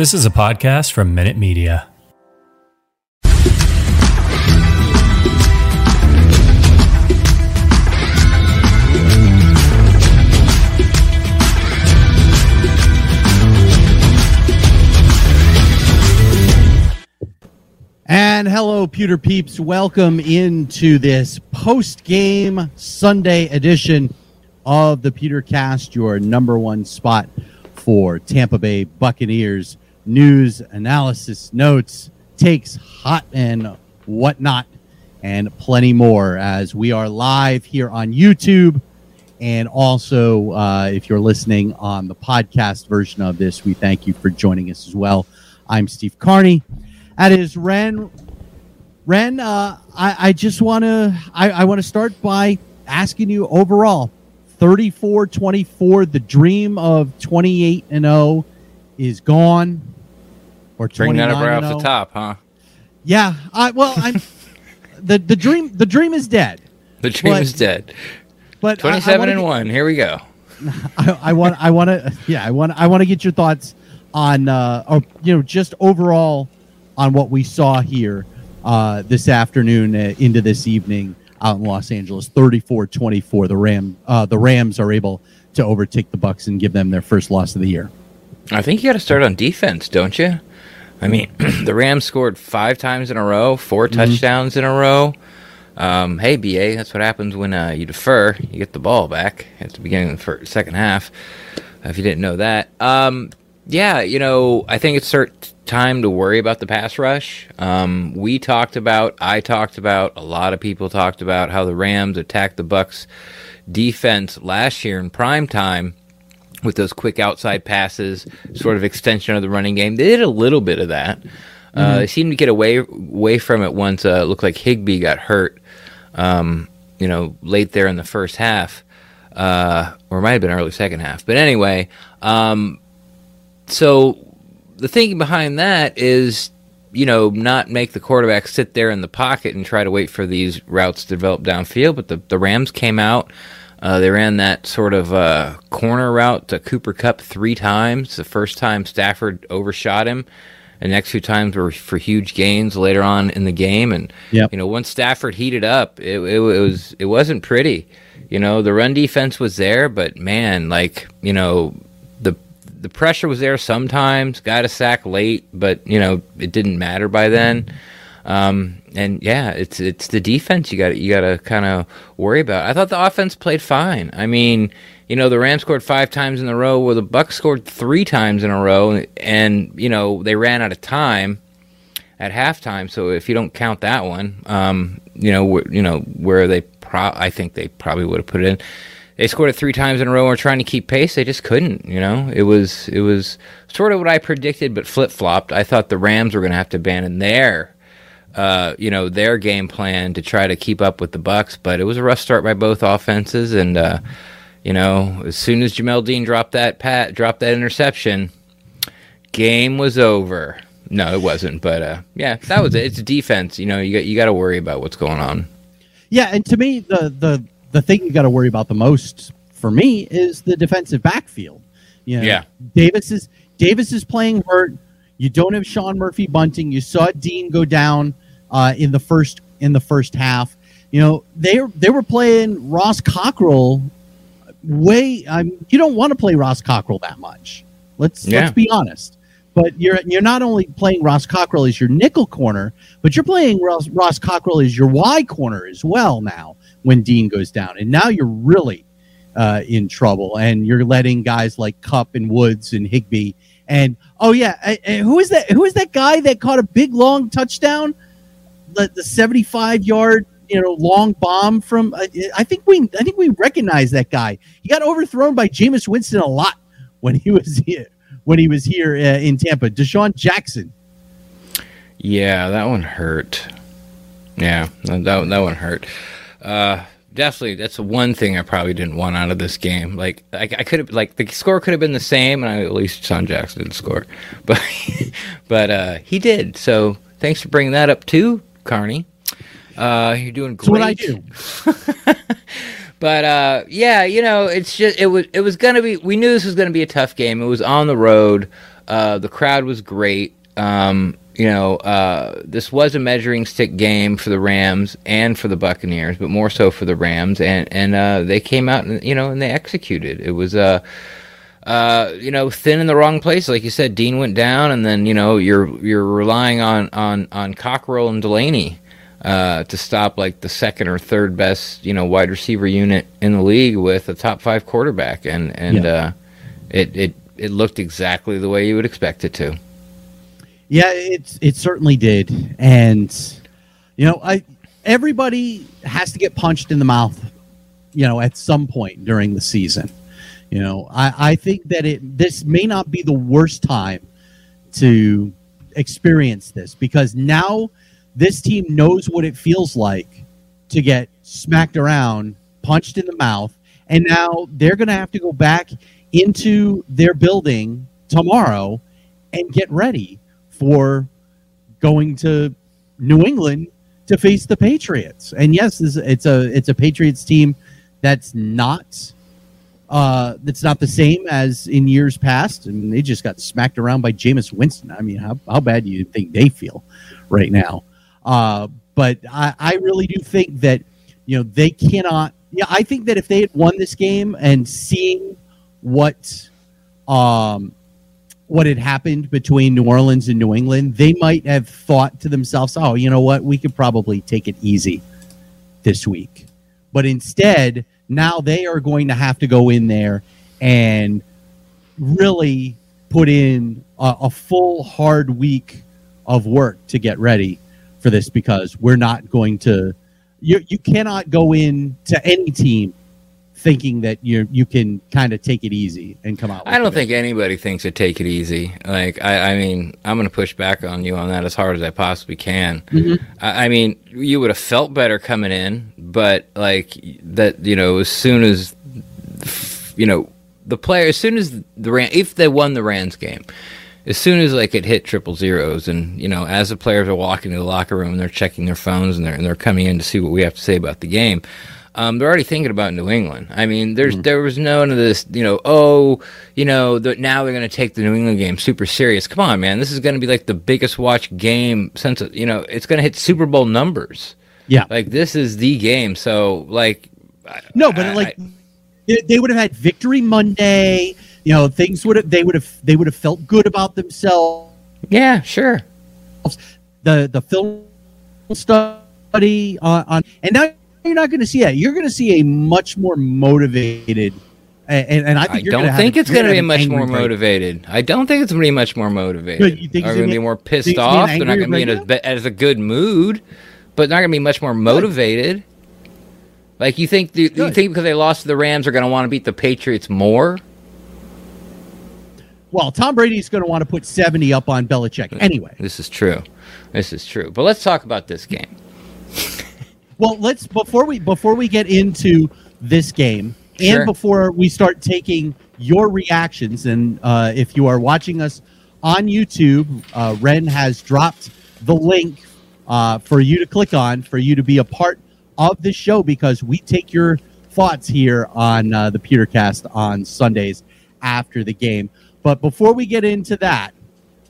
This is a podcast from Minute Media. And hello, Pewter Peeps. Welcome into this post game Sunday edition of the Pewter Cast, your number one spot for Tampa Bay Buccaneers news, analysis, notes, takes, hot and whatnot, and plenty more as we are live here on YouTube. And also, uh, if you're listening on the podcast version of this, we thank you for joining us as well. I'm Steve Carney. That is Ren. Ren, uh, I, I just want to I, I want to start by asking you overall 34 24 the dream of 28 and 0 is gone or bring that up right off the oh. top huh yeah I, well i'm the the dream the dream is dead the dream but, is dead but 27 I, and get, 1 here we go I, want i want to yeah i want i want to get your thoughts on uh or you know just overall on what we saw here uh, this afternoon uh, into this evening out in Los Angeles, 34-24. The Ram uh, the Rams are able to overtake the Bucks and give them their first loss of the year. I think you got to start on defense, don't you? I mean, the Rams scored five times in a row, 4 mm-hmm. touchdowns in a row. Um, hey, BA, that's what happens when uh, you defer. You get the ball back at the beginning of the first, second half. If you didn't know that, um, yeah, you know, I think it's time to worry about the pass rush. Um, we talked about, I talked about, a lot of people talked about how the Rams attacked the Bucks defense last year in prime time with those quick outside passes, sort of extension of the running game. They did a little bit of that. Uh, mm-hmm. Uh, they seemed to get away away from it once uh, it looked like Higbee got hurt. Um, you know, late there in the first half, uh, or it might have been early second half. But anyway, um, so the thinking behind that is, you know, not make the quarterback sit there in the pocket and try to wait for these routes to develop downfield. But the, the Rams came out. Uh, they ran that sort of uh, corner route to Cooper Kupp three times. The first time Stafford overshot him. The next few times were for huge gains later on in the game. And yep. you know, once Stafford heated up, it, it, it was it wasn't pretty. You know, the run defense was there, but man, like you know, the pressure was there sometimes. Got a sack late, but you know it didn't matter by then. Um, and yeah, it's it's the defense you got you got to kind of worry about. I thought the offense played fine. I mean, you know, the Rams scored five times in a row, where the Bucks scored three times in a row, and you know they ran out of time at halftime. So if you don't count that one, um, you know, wh- you know where they pro- I think they probably would have put it in they scored it three times in a row and were trying to keep pace. They just couldn't. You know, it was it was sort of what I predicted, but flip flopped. I thought the Rams were going to have to abandon their uh, you know their game plan to try to keep up with the Bucks, but it was a rough start by both offenses, and uh, you know as soon as Jamel Dean dropped that pat dropped that interception, game was over. No, it wasn't, but uh, yeah, that was it. It's defense. You know, you got you got to worry about what's going on. Yeah, and to me, the the the thing you got to worry about the most for me is the defensive backfield. You know, yeah, Davis is Davis is playing hurt. You don't have Sean Murphy Bunting. You saw Dean go down uh, in the first in the first half. You know they they were playing Ross Cockrell way. I you don't want to play Ross Cockrell that much. Let's yeah. let's be honest. But you're you're not only playing Ross Cockrell as your nickel corner, but you're playing Ross, Ross Cockrell as your Y corner as well now when Dean goes down. And now you're really uh, in trouble, and you're letting guys like Kupp and Woods and Higbee. And oh yeah, who is that? Who is that guy that caught a big long touchdown? The, the 75 yard you know long bomb from uh, I think we I think we recognize that guy. He got overthrown by Jameis Winston a lot when he was here when he was here uh, in Tampa. DeSean Jackson. Yeah, that one hurt. Yeah, that that one hurt. Uh, definitely, that's one thing I probably didn't want out of this game. Like, I, I could have, like, the score could have been the same, and I, at least Sean Jackson didn't score, but, but uh, he did. So, thanks for bringing that up too, Carney. Uh, you're doing great. what I do. but uh, yeah, you know, it's just it was it was gonna be. We knew this was gonna be a tough game. It was on the road. Uh, the crowd was great. Um, you know, uh, this was a measuring stick game for the Rams and for the Buccaneers, but more so for the Rams. And and uh, they came out and you know and they executed. It was uh, uh, you know, thin in the wrong place, like you said. Dean went down, and then you know you're you're relying on on on Cockrell and Delaney uh, to stop like the second or third best you know wide receiver unit in the league with a top five quarterback, and and yeah. uh, it it it looked exactly the way you would expect it to. Yeah, it it certainly did, and you know, I everybody has to get punched in the mouth, you know, at some point during the season. You know, I, I think that it this may not be the worst time to experience this because now this team knows what it feels like to get smacked around, punched in the mouth, and now they're going to have to go back into their building tomorrow and get ready for going to New England to face the Patriots. And yes, it's a it's a Patriots team that's not uh, that's not the same as in years past. Mean, they just got smacked around by Jameis Winston. I mean, how, how bad do you think they feel right now? Uh, but I, I really do think that you know they cannot. Yeah, I think that if they had won this game and seeing what um, what had happened between New Orleans and New England, they might have thought to themselves, oh, you know what? We could probably take it easy this week. But instead, now they are going to have to go in there and really put in a, a full, hard week of work to get ready for this because we're not going to. You, you cannot go in to any team thinking that you you can kind of take it easy and come out. I don't think anybody thinks to take it easy. Like I, I mean, I'm going to push back on you on that as hard as I possibly can. Mm-hmm. I, I, mean, you would have felt better coming in, but like that, you know, as soon as you know the player, as soon as the Ran, if they won the Rams game. As soon as like it hit triple zeros, and you know, as the players are walking to the locker room, they're checking their phones and they're and they're coming in to see what we have to say about the game um, they're already thinking about New England. I mean, there's mm there was none of this, you know, oh, you know, the, now they're going to take the New England game super serious. Come on, man, this is going to be like the biggest watch game since you know it's going to hit Super Bowl numbers. Yeah, like this is the game. So like, no, but I, like I, they would have had victory Monday. You know, things would have they would have they would have felt good about themselves. Yeah, sure. The the film study on, on and now you're not going to see that. You're going to see a much more motivated. And, and I, think I don't think it's going to be much more motivated. I don't think it's going to be much more motivated. You think they're going to be more pissed off? They're not going to be in as, as, a good mood, but not going to be much more motivated. Like you think? Do, you think because they lost to the Rams, are going to want to beat the Patriots more? Well, Tom Brady's going to want to put seventy up on Belichick anyway. This is true. This is true. But let's talk about this game. Well, let's before we before we get into this game sure. and before we start taking your reactions, and uh, if you are watching us on YouTube, uh, Ren has dropped the link uh, for you to click on for you to be a part of the show because we take your thoughts here on uh, the Pewtercast on Sundays after the game. But before we get into that,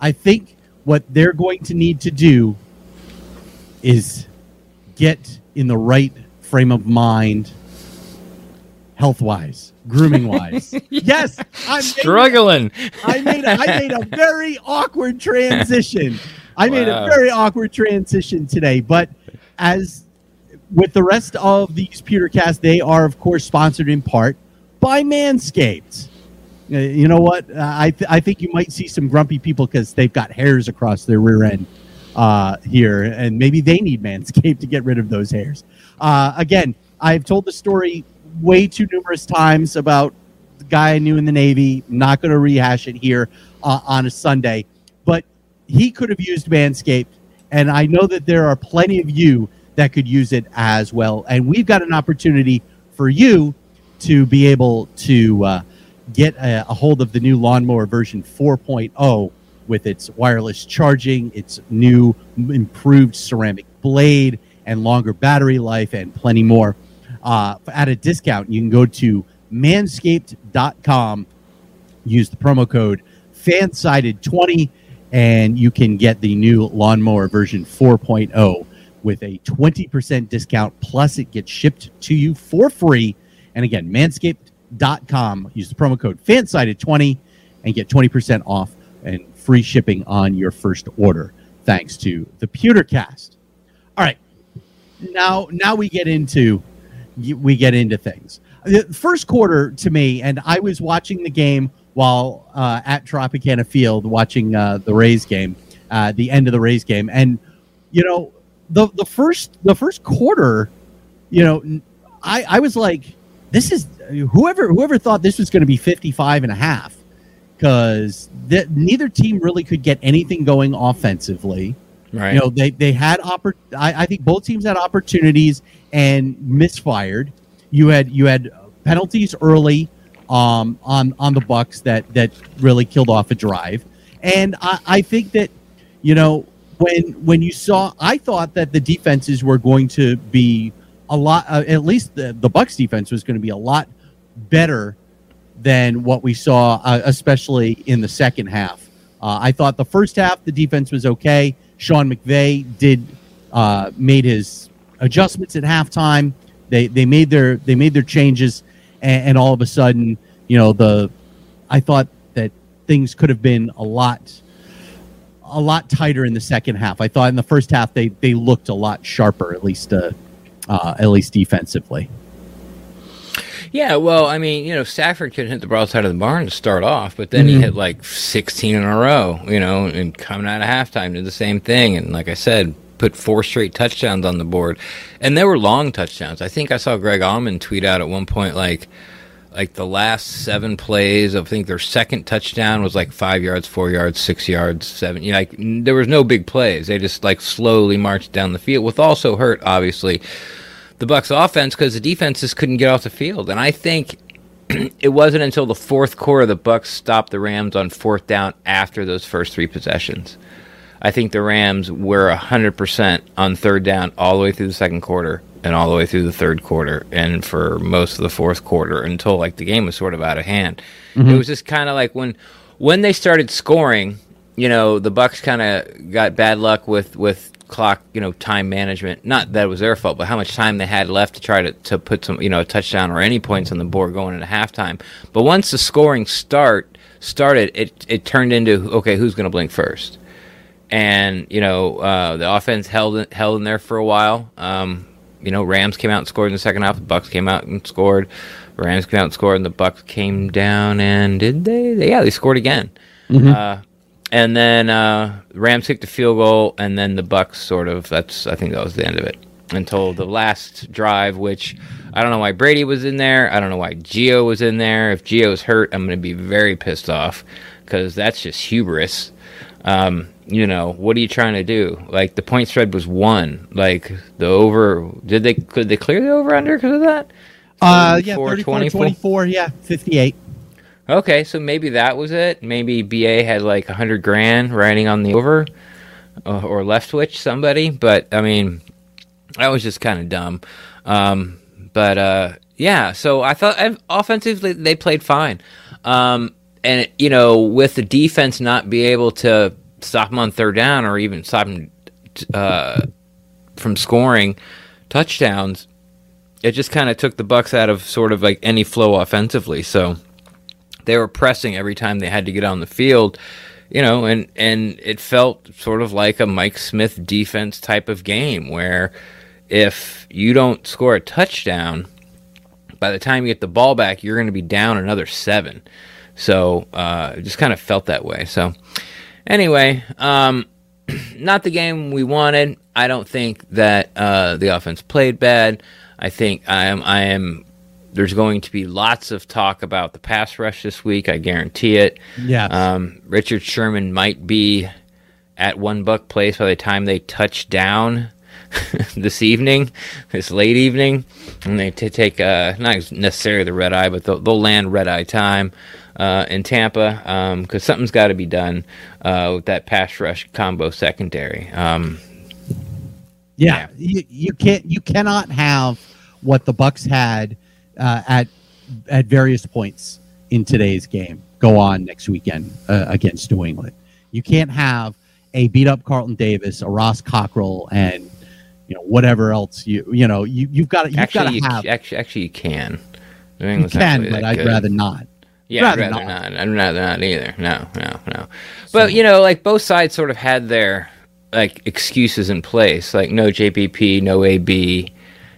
I think what they're going to need to do is get in the right frame of mind, health wise, grooming wise. yes, I'm struggling. I made a, I made a very awkward transition. I wow. made a very awkward transition today, but as with the rest of these Pewtercast, they are of course sponsored in part by Manscaped. Uh, you know what? I th- I think you might see some grumpy people because they've got hairs across their rear end uh, here, and maybe they need Manscaped to get rid of those hairs. Uh, again, I've told the story way too numerous times about the guy I knew in the Navy. Not going to rehash it here uh, on a Sunday, but he could have used Manscaped, and I know that there are plenty of you that could use it as well. And we've got an opportunity for you to be able to uh, get a, a hold of the new lawnmower version 4.0 with its wireless charging, its new improved ceramic blade, and longer battery life, and plenty more. Uh, at a discount, you can go to manscaped.com, use the promo code FanSided 20, and you can get the new lawnmower version 4.0 with a 20% discount. Plus, it gets shipped to you for free. And again, manscaped.com. Use the promo code FanSided20 and get 20% off and free shipping on your first order. Thanks to the Pewtercast. All right. Now, now we get into we get into things. The first quarter to me, and I was watching the game while uh, at Tropicana Field watching uh, the Rays game, uh, the end of the Rays game, and you know the the first the first quarter, you know, I I was like, this is whoever whoever thought this was going to be 55 and a half because neither team really could get anything going offensively. Right. You know, they they had oppor- I, I think both teams had opportunities and misfired. You had you had penalties early um, on on the Bucks that that really killed off a drive, and I, I think that you know when when you saw, I thought that the defenses were going to be a lot. Uh, at least the the Bucks defense was going to be a lot better than what we saw, uh, especially in the second half. Uh, I thought the first half the defense was okay. Sean McVay did uh, made his adjustments at halftime. They they made their they made their changes, and, and all of a sudden, you know the I thought that things could have been a lot a lot tighter in the second half. I thought in the first half they they looked a lot sharper, at least uh, uh, at least defensively. Yeah, well, I mean, you know, Stafford could hit the broadside of the barn to start off, but then mm-hmm. he hit like 16 in a row, you know, and coming out of halftime did the same thing. And like I said, put four straight touchdowns on the board, and they were long touchdowns. I think I saw Greg Auman tweet out at one point like like the last seven plays. I think their second touchdown was like five yards, four yards, six yards, seven. You know, like there was no big plays. They just like slowly marched down the field. With also hurt, obviously, the Bucks offense because the defenses couldn't get off the field. And I think it wasn't until the fourth quarter the Bucks stopped the Rams on fourth down after those first three possessions. I think the Rams were 100% on third down all the way through the second quarter and all the way through the third quarter and for most of the fourth quarter until like the game was sort of out of hand. Mm-hmm. It was just kind of like when when they started scoring, you know, the Bucks kind of got bad luck with with clock, you know, time management. Not that it was their fault, but how much time they had left to try to, to put some, you know, a touchdown or any points on the board going into halftime. But once the scoring start started, it it turned into okay, who's going to blink first? And you know, uh, the offense held held in there for a while. Um, you know, Rams came out and scored in the second half. The Bucks came out and scored. Rams came out and scored, and the Bucks came down and did they? Yeah, they scored again. Mm-hmm. Uh, and then uh, Rams kicked a field goal, and then the Bucks sort of. That's I think that was the end of it until the last drive, which I don't know why Brady was in there. I don't know why Gio was in there. If Gio's hurt, I'm going to be very pissed off because that's just hubris. Um, you know, what are you trying to do? Like the point spread was one. Like the over, did they could they clear the over under because of that? Uh, yeah, 34, 24, yeah, 58. Okay, so maybe that was it. Maybe BA had like a hundred grand riding on the over, uh, or Leftwich somebody. But I mean, that was just kind of dumb. Um, but uh, yeah, so I thought offensively they played fine. Um, and you know, with the defense not be able to stop them on third down or even stop them uh, from scoring touchdowns, it just kind of took the Bucks out of sort of like any flow offensively. So they were pressing every time they had to get on the field, you know, and and it felt sort of like a Mike Smith defense type of game where if you don't score a touchdown, by the time you get the ball back, you're going to be down another seven. So uh, it just kind of felt that way. So Anyway, um, not the game we wanted. I don't think that uh, the offense played bad. I think I am. I am. There's going to be lots of talk about the pass rush this week. I guarantee it. Yeah. Um, Richard Sherman might be at One Buc Place by the time they touch down this evening, this late evening, and they t- take uh, not necessarily the red eye, but they'll, they'll land red eye time uh, in Tampa because um, something's got to be done uh, with that pass rush combo secondary. Um, yeah, yeah, You, you can't you cannot have what the Bucks had uh, at at various points in today's game go on next weekend uh, against New England. You can't have a beat up Carlton Davis, a Ross Cockrell, and you know whatever else you you know you you've got you've got to have. Actually, actually, you can. you can, but I'd good. rather not. Yeah, rather I'd rather not. not. I'd rather not either. No, no, no. So, but you know, like both sides sort of had their like excuses in place, like no JPP, no AB,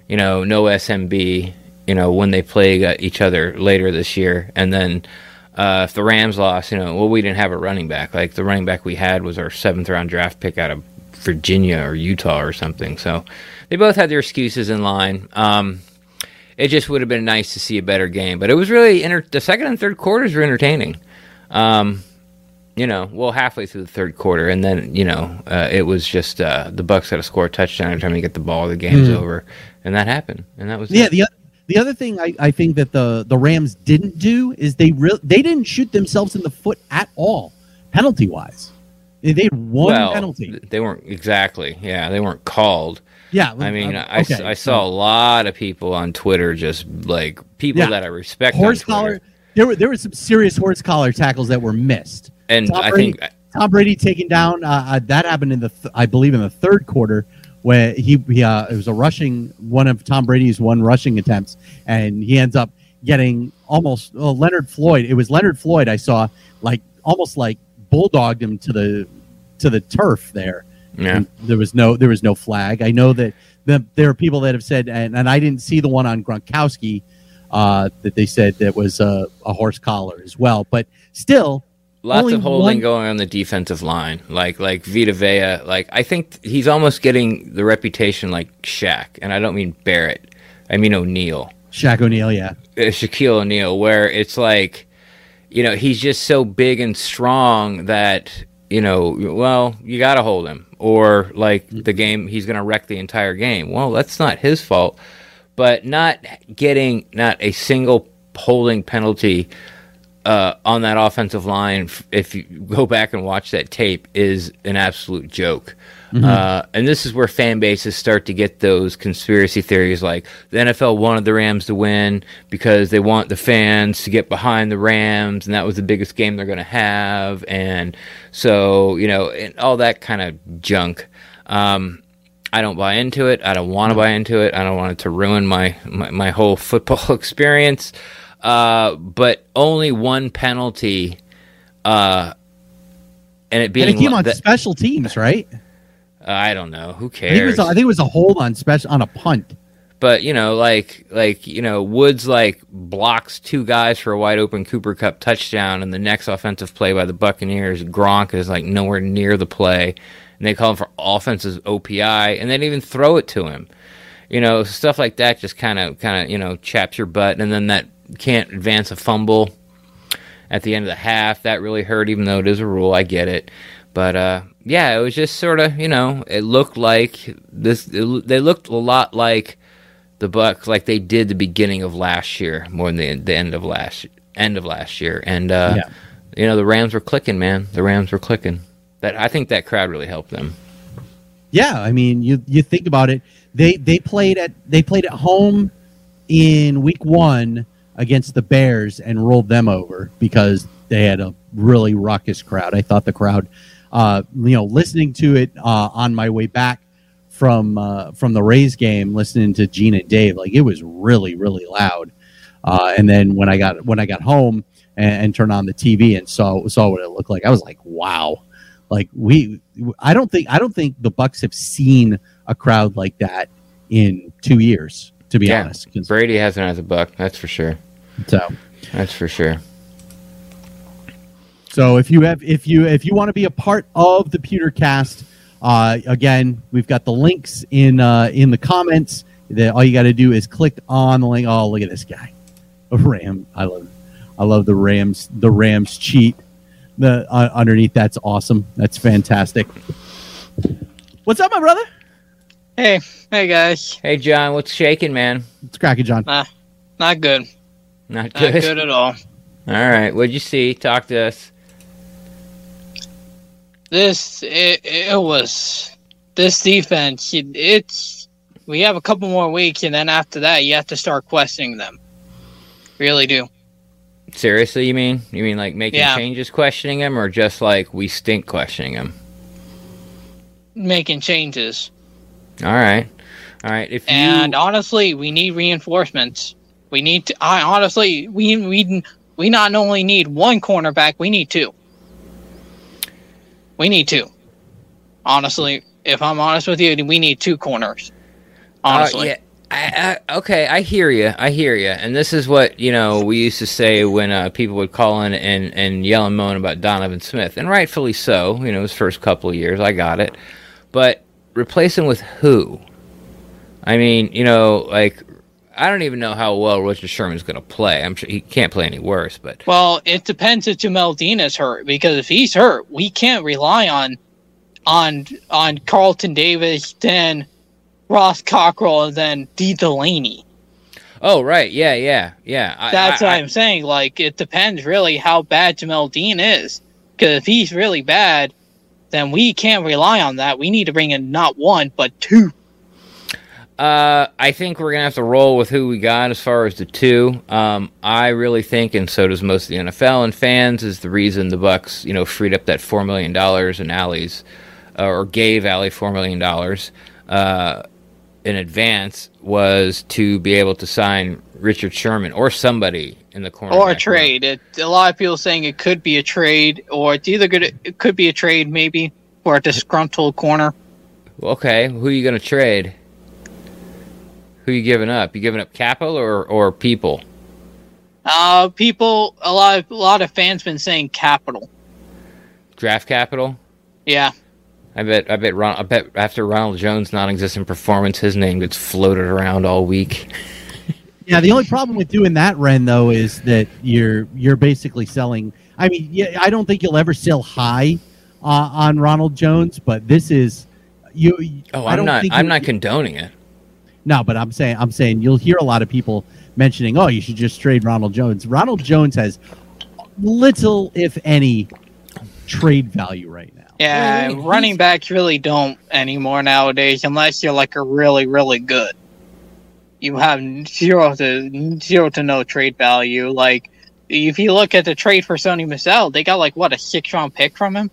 you know, no SMB. You know, when they play each other later this year, and then uh, if the Rams lost, you know, well, we didn't have a running back. Like the running back we had was our seventh round draft pick out of Virginia or Utah or something. So they both had their excuses in line. Um, it just would have been nice to see a better game, but it was really enter- the second and third quarters were entertaining. Um, you know, well, halfway through the third quarter, and then you know, uh, it was just uh, the Bucks had to score a touchdown every time you get the ball. The game's mm. over, and that happened, and that was yeah. It. The the other thing I, I think that the the Rams didn't do is they re- they didn't shoot themselves in the foot at all, penalty wise. They had one well, penalty. They weren't exactly. Yeah, they weren't called. Yeah, I mean, uh, okay. I, I saw a lot of people on Twitter just like people yeah. that I respect. Horse collar. There were there were some serious horse collar tackles that were missed. And Tom I Brady, think Tom Brady taking down. Uh, uh, that happened in the th- I believe in the third quarter where he, he uh, it was a rushing one of Tom Brady's one rushing attempts, and he ends up getting almost uh, Leonard Floyd. It was Leonard Floyd I saw like almost like bulldogged him to the to the turf there. Yeah. And there was no there was no flag. I know that the, there are people that have said, and, and I didn't see the one on Gronkowski uh, that they said that was a, a horse collar as well. But still, lots of holding one... going on the defensive line. Like like Vita Vea. Like I think he's almost getting the reputation like Shaq, and I don't mean Barrett. I mean O'Neal. Shaq O'Neal, yeah. Uh, Shaquille O'Neal, where it's like, you know, he's just so big and strong that you know, well, you got to hold him, or like mm. the game, he's going to wreck the entire game. Well, that's not his fault, but not getting not a single holding penalty uh, on that offensive line, if you go back and watch that tape, is an absolute joke. Mm-hmm. Uh, and this is where fan bases start to get those conspiracy theories like the NFL wanted the Rams to win because they want the fans to get behind the Rams, and that was the biggest game they're going to have. And so, you know, and all that kind of junk. Um, I don't buy into it. I don't want to buy into it. I don't want it to ruin my, my, my whole football experience. Uh, but only one penalty. Uh, and it being and it came on special teams, right? I don't know. Who cares? I think, it was, I think it was a hold on special on a punt. But you know, like like you know, Woods like blocks two guys for a wide open Cooper Kupp touchdown, and the next offensive play by the Buccaneers, Gronk is like nowhere near the play, and they call him for offensive OPI, and they didn't even throw it to him. You know, stuff like that just kind of kind of you know chaps your butt, and then that can't advance a fumble at the end of the half. That really hurt, even though it is a rule. I get it. But uh, yeah, it was just sort of you know it looked like this. It, they looked a lot like the Bucks, like they did the beginning of last year, more than the, the end of last end of last year. And uh, yeah. you know the Rams were clicking, man. The Rams were clicking. That I think that crowd really helped them. Yeah, I mean, you you think about it. They they played at they played at home in week one against the Bears and rolled them over because they had a really raucous crowd. I thought the crowd uh, you know, listening to it uh, on my way back from uh, from the Rays game, listening to Gene and Dave, like it was really really loud. Uh, and then when I got when I got home and, and, turned on the TV and saw saw what it looked like, I was like, wow. Like we, I don't think I don't think the Bucks have seen a crowd like that in two years. To be yeah, honest, Brady hasn't as a Buck, that's for sure. So that's for sure. So if you have if you if you want to be a part of the Pewtercast, uh, again, we've got the links in uh, in the comments. That all you got to do is click on the link. Oh, look at this guy, a Ram. I love, I love the Rams. The Rams cheat. The uh, underneath that's awesome. That's fantastic. What's up, my brother? Hey, hey guys. Hey John, what's shaking, man? It's cracking, John. Nah, not good. Not good. Not good at all. All right, what'd you see? Talk to us this it, it was this defense. It, it's we have a couple more weeks, and then after that, you have to start questioning them. Really do. Seriously, you mean? You mean like making Yeah. changes, questioning them, or just like we stink questioning them? Making changes. All right, all right. If you And honestly, we need reinforcements. We need to. I honestly, we we we not only need one cornerback, we need two. We need two. Honestly, if I'm honest with you, we need two corners. Honestly, Uh, yeah. I, I, okay, I hear you. I hear you. And this is what you know we used to say when uh, people would call in and and yell and moan about Donovan Smith, and rightfully so. You know, his first couple of years, I got it. But replace him with who? I mean, you know, like I don't even know how well Richard Sherman's going to play. I'm sure he can't play any worse, but Well, it depends if Jamel Dean is hurt because if he's hurt, we can't rely on on on Carlton Davis, then Ross Cockrell, and then Dee Delaney. oh right, yeah, yeah, yeah. I- That's I, what I- I'm saying. Like it depends really how bad Jamel Dean is. Because if he's really bad, then we can't rely on that. We need to bring in not one but two. Uh, I think we're gonna have to roll with who we got as far as the two. Um, I really think, and so does most of the NFL and fans, is the reason the Bucks, you know, freed up that four million dollars in Alley's, uh, or gave Alley four million dollars uh, in advance was to be able to sign Richard Sherman or somebody in the corner Or a trade. It, a lot of people saying it could be a trade, or it's either good. It could be a trade, maybe, or a disgruntled corner. Okay, who are you gonna trade? Who are you giving up? You giving up capital or or people? Uh, people, a lot, of, a lot of fans been saying capital. Draft capital? Yeah, I bet. I bet. Ron, I bet after Ronald Jones' non-existent performance, his name gets floated around all week. Yeah, the only problem with doing that, Ren, though, is that you're you're basically selling. I mean, yeah, I don't think you'll ever sell high uh, on Ronald Jones, but this is you. Oh, I I'm not. I'm not condoning it. No, but I'm saying I'm saying you'll hear a lot of people mentioning, "Oh, you should just trade Ronald Jones." Ronald Jones has little, if any, trade value right now. Yeah. Running backs really don't anymore nowadays, unless you're like a really, really good. You have zero to zero to no trade value. Like if you look at the trade for Sony Michel, they got like what a six round pick from him,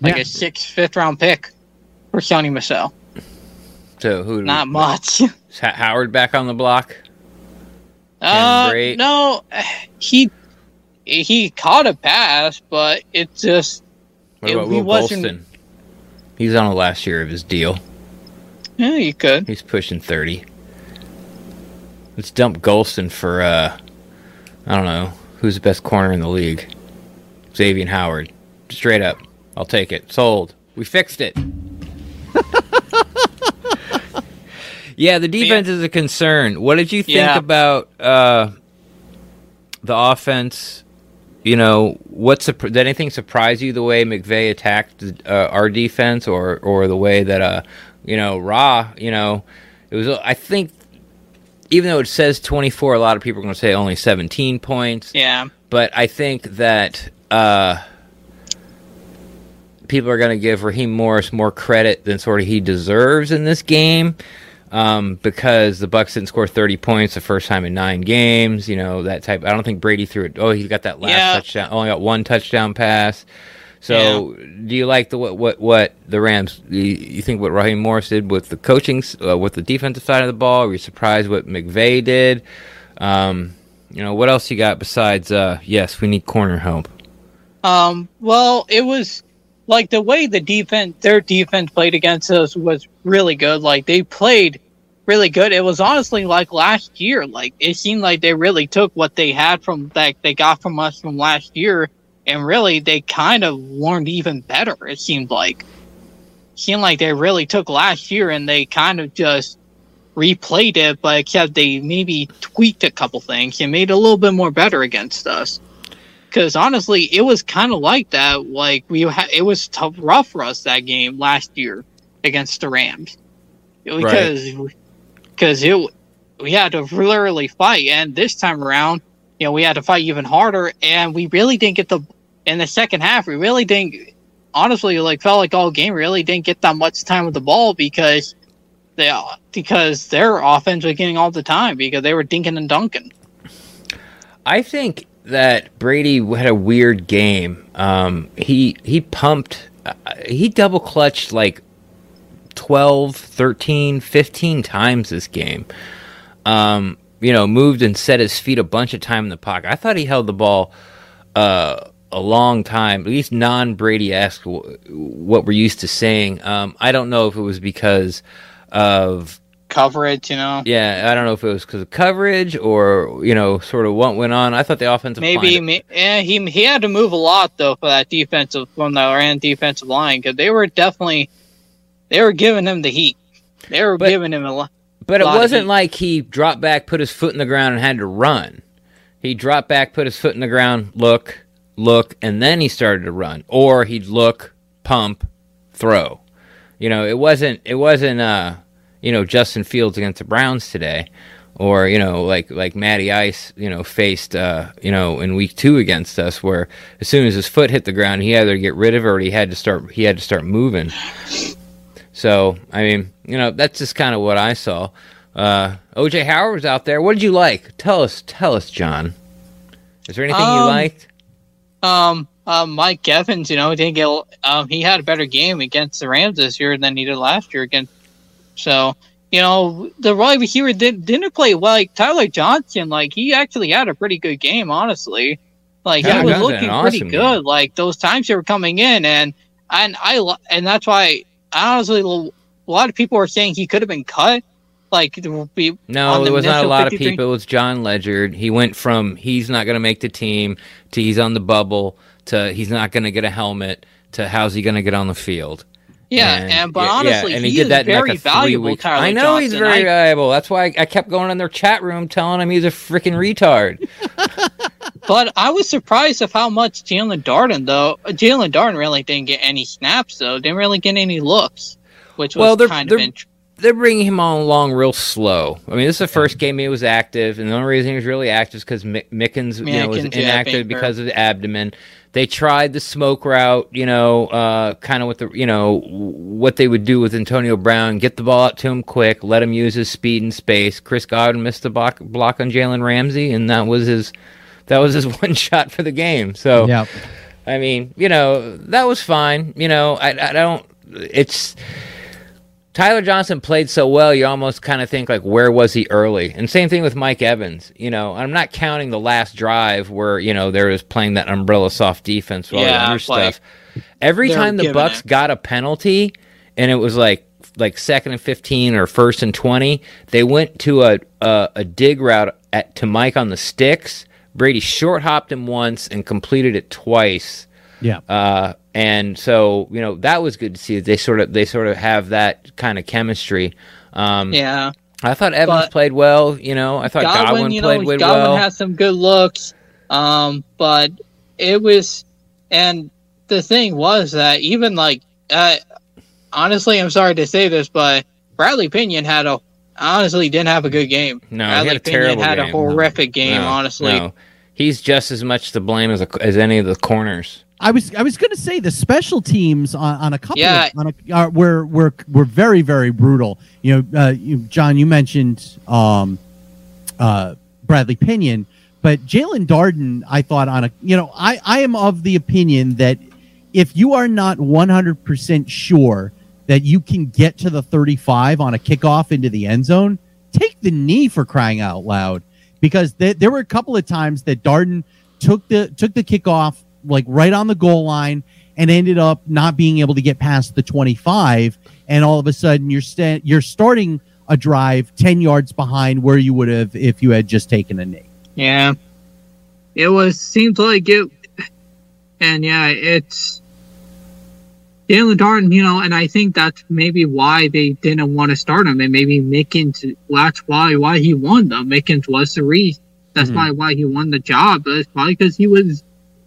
like Yeah. a six fifth round pick for Sony Michel. So who? Not much. Is Ha- Howard back on the block? Uh, no, he he caught a pass, but it just What It- about Will wasn't- Gholston? He's on the last year of his deal. yeah, you could. He's pushing thirty. Let's dump Gholston for uh, I don't know who's the best corner in the league. Xavier Howard, straight up. I'll take it. Sold. We fixed it. yeah, the defense is a concern. What did you think Yeah. about uh, the offense? You know, what did anything surprise you the way McVay attacked uh, our defense, or or the way that uh, you know, Raw? You know, it was. I think even though it says 24, a lot of people are going to say only 17 points Yeah, but I think that uh, people are going to give Raheem Morris more credit than sort of he deserves in this game um, because the Bucks didn't score 30 points the first time in nine games. You know that type. I don't think Brady threw it. Oh, he got that last Yeah. touchdown. Only got one touchdown pass. So, do you like the what what what the Rams? You, you think what Raheem Morris did with the coaching, uh, with the defensive side of the ball? Were you surprised what McVay did? Um, you know what else you got besides? Uh, yes, we need corner help. Um, well, it was like the way the defense, their defense played against us was really good. Like they played really good. It was honestly like last year. Like it seemed like they really took what they had from that they got from us from last year, and really they kind of learned even better. It seemed like, seemed like they really took last year and they kind of just replayed it, but except they maybe tweaked a couple things and made it a little bit more better against us because honestly, it was kind of like that. Like we, ha- it was tough, rough for us that game last year against the Rams because because it we had to literally fight, and this time around, you know, we had to fight even harder, and we really didn't get the in the second half. We really didn't. Honestly, like felt like all game, really didn't get that much time with the ball because they because their offense was getting all the time because they were dinking and dunking. I think that Brady had a weird game. Um, he he pumped, uh, he double clutched like 12, 13, 15 times this game. Um, you know, moved and set his feet a bunch of time in the pocket. I thought he held the ball uh, a long time, at least non Brady esque, what we're used to saying. Um, I don't know if it was because of coverage, you know. Yeah, I don't know if it was because of coverage or you know, sort of what went on. I thought the offensive maybe, yeah, he he had to move a lot though for that defensive from the ran defensive line because they were definitely they were giving him the heat. They were but, giving him a lot. But it wasn't like he dropped back, put his foot in the ground, and had to run. He dropped back, put his foot in the ground, look, look, and then he started to run. Or he'd look, pump, throw. You know, it wasn't it wasn't uh you know Justin Fields against the Browns today, or you know like like Matty Ice you know faced uh, you know in week two against us, where as soon as his foot hit the ground, he either get rid of it or he had to start he had to start moving. So I mean, you know, that's just kind of what I saw. Uh, OJ Howard was out there. What did you like? Tell us, tell us, John. Is there anything um, you liked? Um, uh, Mike Evans, you know, didn't get. Um, he had a better game against the Rams this year than he did last year against so, you know, the wide receiver did, didn't play well. Like Tyler Johnson, like he actually had a pretty good game, honestly. Like he was looking awesome pretty good. Like those times they were coming in, and and I and that's why honestly, a lot of people are saying he could have been cut. Like be no, there was not a lot 53. of people. It was Jon Ledyard. He went from he's not going to make the team to he's on the bubble to he's not going to get a helmet to how's he going to get on the field. Yeah, and, and but honestly, yeah, and he, he did that very like valuable. Tyler I know Johnson. he's very I, valuable. That's why I, I, kept going in their chat room telling him he's a freaking retard. but I was surprised of how much Jaelon Darden though. Jaelon Darden really didn't get any snaps though. Didn't really get any looks, which was well, they're, kind they're, of interesting they're bringing him on along real slow. I mean, this is the first game he was active, and the only reason he was really active is because Mickens, you know, was inactive because of the abdomen. They tried the smoke route, you know, uh, kind of with the, you know, what they would do with Antonio Brown, get the ball out to him quick, let him use his speed and space. Chris Godwin missed the block, block on Jalen Ramsey, and that was his, that was his one shot for the game. So, yeah. I mean, you know, that was fine. You know, I, I don't. It's Tyler Johnson played so well, you almost kind of think like, where was he early? And same thing with Mike Evans. You know, I'm not counting the last drive where you know there was playing that umbrella soft defense, all yeah, other like, stuff. Every time the Bucks it. got a penalty, and it was like like second and fifteen or first and twenty, they went to a a, a dig route at to Mike on the sticks. Brady short hopped him once and completed it twice. Yeah. Uh, and so you know that was good to see. They sort of they sort of have that kind of chemistry. Um, yeah, I thought Evans but played well. You know, I thought Godwin, Godwin you know, played Godwin well. has some good looks, um, but it was, and the thing was that even like, uh, honestly, I'm sorry to say this, but Bradley Pinion had a honestly didn't have a good game. No, Bradley he had a Pinion had game. a horrific game. No, honestly, no. He's just as much to blame as a, as any of the corners. I was I was going to say the special teams on, on a couple yeah. of, on a, uh, were were were very very brutal. You know, uh, you, John, you mentioned um, uh, Bradley Pinion, but Jaelon Darden, I thought on a you know I I am of the opinion that if you are not one hundred percent sure that you can get to the thirty five on a kickoff into the end zone, take the knee for crying out loud because th- there were a couple of times that Darden took the took the kickoff like right on the goal line and ended up not being able to get past the 25 and all of a sudden you're sta- you're starting a drive 10 yards behind where you would have if you had just taken a knee. Yeah. It was seems like it and yeah, it's Jaelon Darden, you know, and I think that's maybe why they didn't want to start him, and maybe Mickens. That's why why he won though. Mickens was the reason. That's mm-hmm. probably why he won the job. But it's probably because he was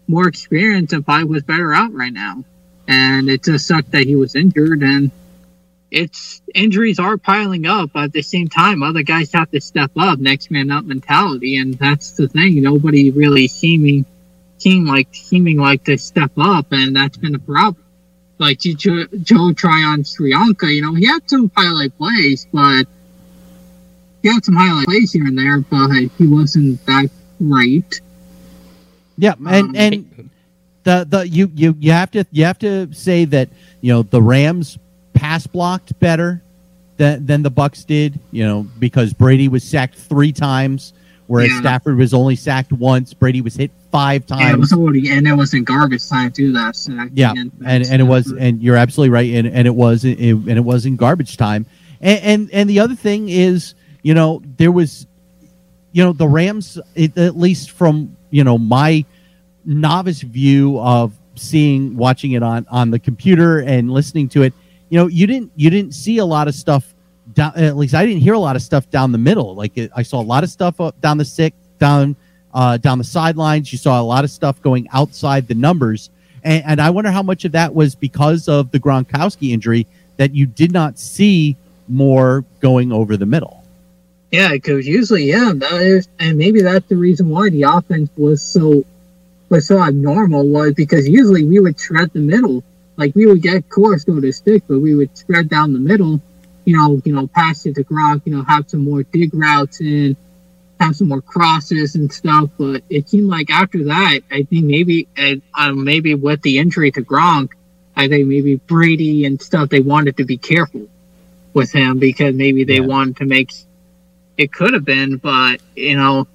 more experienced and probably was better out right now. And it just sucked that he was injured and it's injuries are piling up but at the same time other guys have to step up next man up mentality and that's the thing nobody really seeming seem like seeming like to step up and that's been a problem like joe, joe tryon Shoyinka, you know he had some highlight plays but he had some highlight plays here and there but he wasn't that great Yeah, and um, and the the you you you have to you have to say that you know the Rams pass blocked better than than the Bucks did. You know because Brady was sacked three times, whereas yeah. Stafford was only sacked once. Brady was hit five times. Yeah, it was already, and it was in garbage time too. That sack. Yeah, and and, and it was, and you're absolutely right, and, and it was, it, and it was in garbage time. And, and and the other thing is, you know, there was, you know, the Rams, it, at least from you know my novice view of seeing watching it on on the computer and listening to it you know you didn't you didn't see a lot of stuff down at least i didn't hear a lot of stuff down the middle like it, i saw a lot of stuff up down the sick down uh, down the sidelines. You saw a lot of stuff going outside the numbers. And, and i wonder how much of that was because of the gronkowski injury that you did not see more going over the middle. Yeah because usually yeah and maybe that's the reason why the offense was so was so abnormal was because usually we would tread the middle. Like we would get course to the stick, but we would spread down the middle, you know, you know, pass it to Gronk, you know, have some more dig routes in, have some more crosses and stuff. But it seemed like after that, I think maybe, uh, maybe with the injury to Gronk, I think maybe Brady and stuff, they wanted to be careful with him because maybe they yeah. wanted to make it could have been, but you know,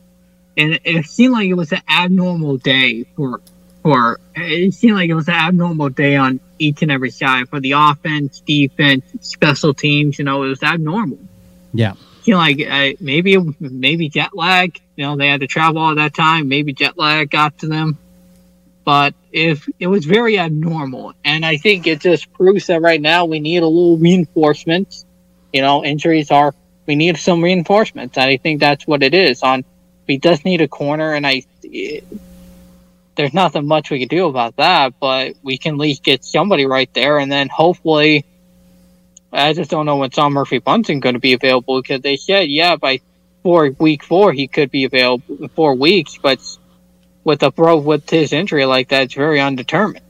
and it seemed like it was an abnormal day for for it seemed like it was an abnormal day on each and every side for the offense, defense, special teams. You know, it was abnormal. Yeah, you know, like uh, maybe maybe jet lag. You know, they had to travel all that time. Maybe jet lag got to them, but if it was very abnormal, and I think it just proves that right now we need a little reinforcements. You know, injuries are we need some reinforcements, and I think that's what it is on we does need a corner, and I there's nothing much we can do about that, but we can at least get somebody right there, and then hopefully. I just don't know when Sean Murphy Bunting going to be available because they said, yeah, by four week four he could be available four weeks, but with a bro with his injury like that, it's very undetermined.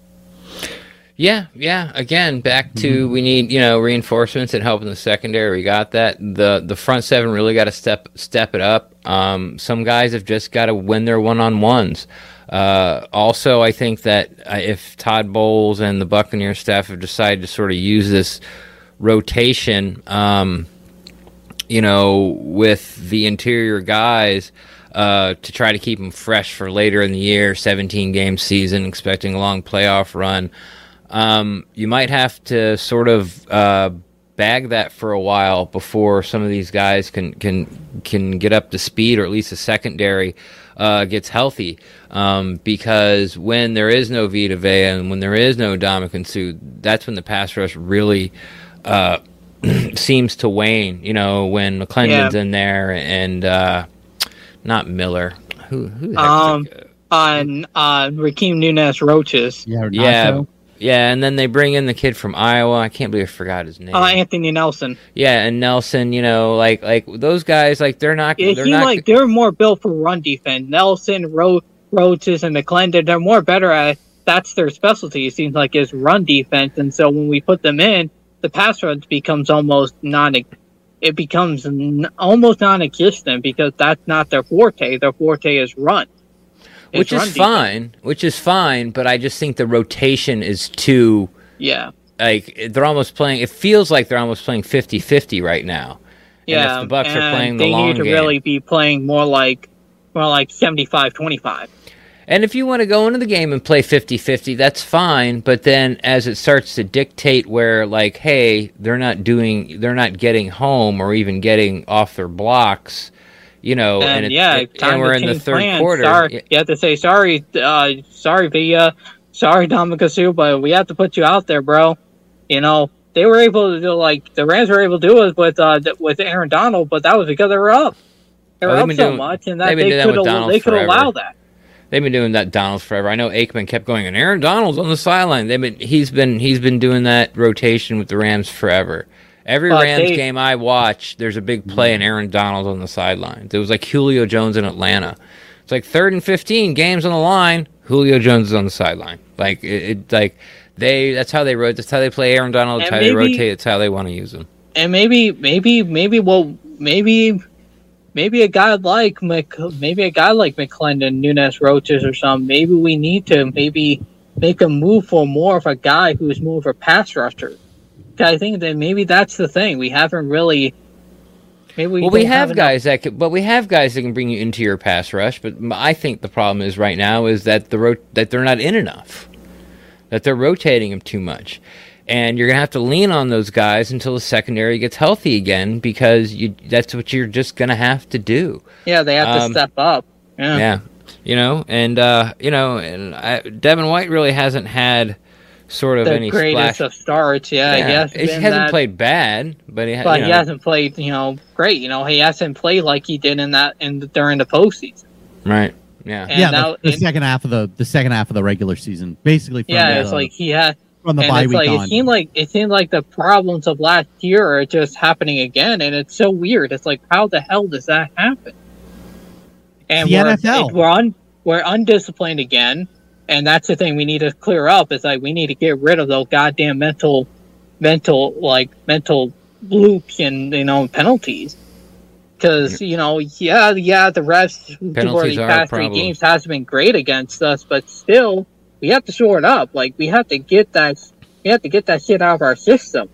Yeah, yeah. Again, back to mm-hmm. we need you know reinforcements and help in the secondary. We got that. the The front seven really got to step step it up. Um, some guys have just got to win their one on ones. Uh, also, I think that uh, if Todd Bowles and the Buccaneer staff have decided to sort of use this rotation, um, you know, with the interior guys. Uh, to try to keep them fresh for later in the year, 17 game season, expecting a long playoff run um, you might have to sort of uh, bag that for a while before some of these guys can can can get up to speed, or at least the secondary uh, gets healthy. Um, because when there is no Vita Vea and when there is no Ndamukong Suh, that's when the pass rush really uh, seems to wane. You know, when McClendon's yeah. in there and uh, not Miller. Who? who um, on uh, Rakeem Nunez Roches. Yeah, yeah. Yeah, and then they bring in the kid from Iowa. I can't believe I forgot his name. Uh, Anthony Nelson. Yeah, and Nelson. You know, like like those guys, like they're not. Yeah, they're he not, like they're more built for run defense. Nelson, Ro- Roches, and McClendon. They're more better at. That's their specialty. It seems like is run defense, and so when we put them in, the pass rush becomes almost non. It becomes n- almost non-existent because that's not their forte. Their forte is run which is fine, which is fine. But I just think the rotation is too. Yeah. Like they're almost playing. It feels like they're almost playing 50-50 right now. Yeah, and the Bucks are playing the they long need to game. really be playing more like more like 75-25. And if you want to go into the game and play 50-50, that's fine, but then as it starts to dictate where like hey, they're not doing they're not getting home or even getting off their blocks, you know, and, and yeah, it, and we're in the third plan. quarter. Sorry, you have to say sorry, uh, sorry, Vea, sorry, Ndamukong but we have to put you out there, bro. You know, they were able to do like the Rams were able to do it with uh with Aaron Donald, but that was because they were up. They were up so doing, much, and that they could they could allow that. They've been doing that Donald's forever. I know Aikman kept going, and Aaron Donald's on the sideline. They've been he's been he's been doing that rotation with the Rams forever. Every uh, Rams they, game I watch, there's a big play and Aaron Donald's on the sidelines. It was like Julio Jones in Atlanta. It's like third and fifteen, games on the line. Julio Jones is on the sideline. Like it, it like they. That's how they wrote. That's how they play Aaron Donald. That's how maybe, they rotate. It's how they want to use him. And maybe, maybe, maybe. Well, maybe, maybe a guy like Mc, maybe a guy like McClendon, Nunez, Roches, or something. Maybe we need to maybe make a move for more of a guy who's more of a pass rusher. I think that maybe that's the thing. We haven't really. Maybe we well, we have, have guys that, can, but we have guys that can bring you into your pass rush. But I think the problem is right now is that the ro- that they're not in enough, that they're rotating them too much, and you're gonna have to lean on those guys until the secondary gets healthy again because you that's what you're just gonna have to do. Yeah, they have um, to step up. Yeah. yeah, you know, and uh, you know, and I, Devin White really hasn't had sort of the any greatest splash. of starts. Yeah, yeah. guess he hasn't that, played bad, but he, but you know. he hasn't played you know great. You know, he hasn't played like he did in that in during the postseason. Right. Yeah. And yeah. Now, the, the second half of the the second half of the regular season, basically. yeah, the, it's like he had from the bye week like, on. It seemed like it seemed like the problems of last year are just happening again, and it's so weird. It's like how the hell does that happen? And the we're, NFL. It, we're un, we're undisciplined again and that's the thing we need to clear up is like we need to get rid of those goddamn mental mental like mental loops and you know penalties because you know yeah yeah the refs for the past three games has been great against us but still we have to shore it up like we have to get that we have to get that shit out of our system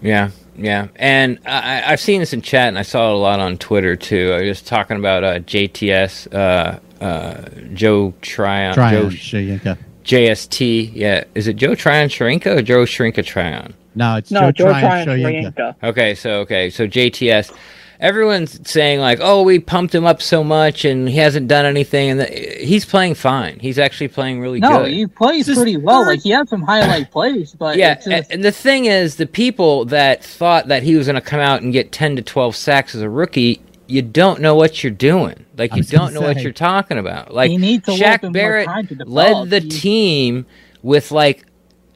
yeah yeah, and I, have seen this in chat, and I saw it a lot on Twitter too. I was talking about uh, JTS, uh, uh, Joe Tryon, Tryon Joe JST. Yeah, is it Joe Tryon Shoyinka or Joe Shrinka Tryon? No, it's no, Joe, Joe Tryon, Tryon Okay, so okay, so JTS everyone's saying like, "Oh, we pumped him up so much, and he hasn't done anything." And the, he's playing fine. He's actually playing really no, good. No, he plays just pretty well. Like he had some highlight plays, but yeah. Just... And the thing is, the people that thought that he was going to come out and get ten to twelve sacks as a rookie, you don't know what you're doing. Like you don't know say, what you're talking about. Like Shaq Barrett led the team with like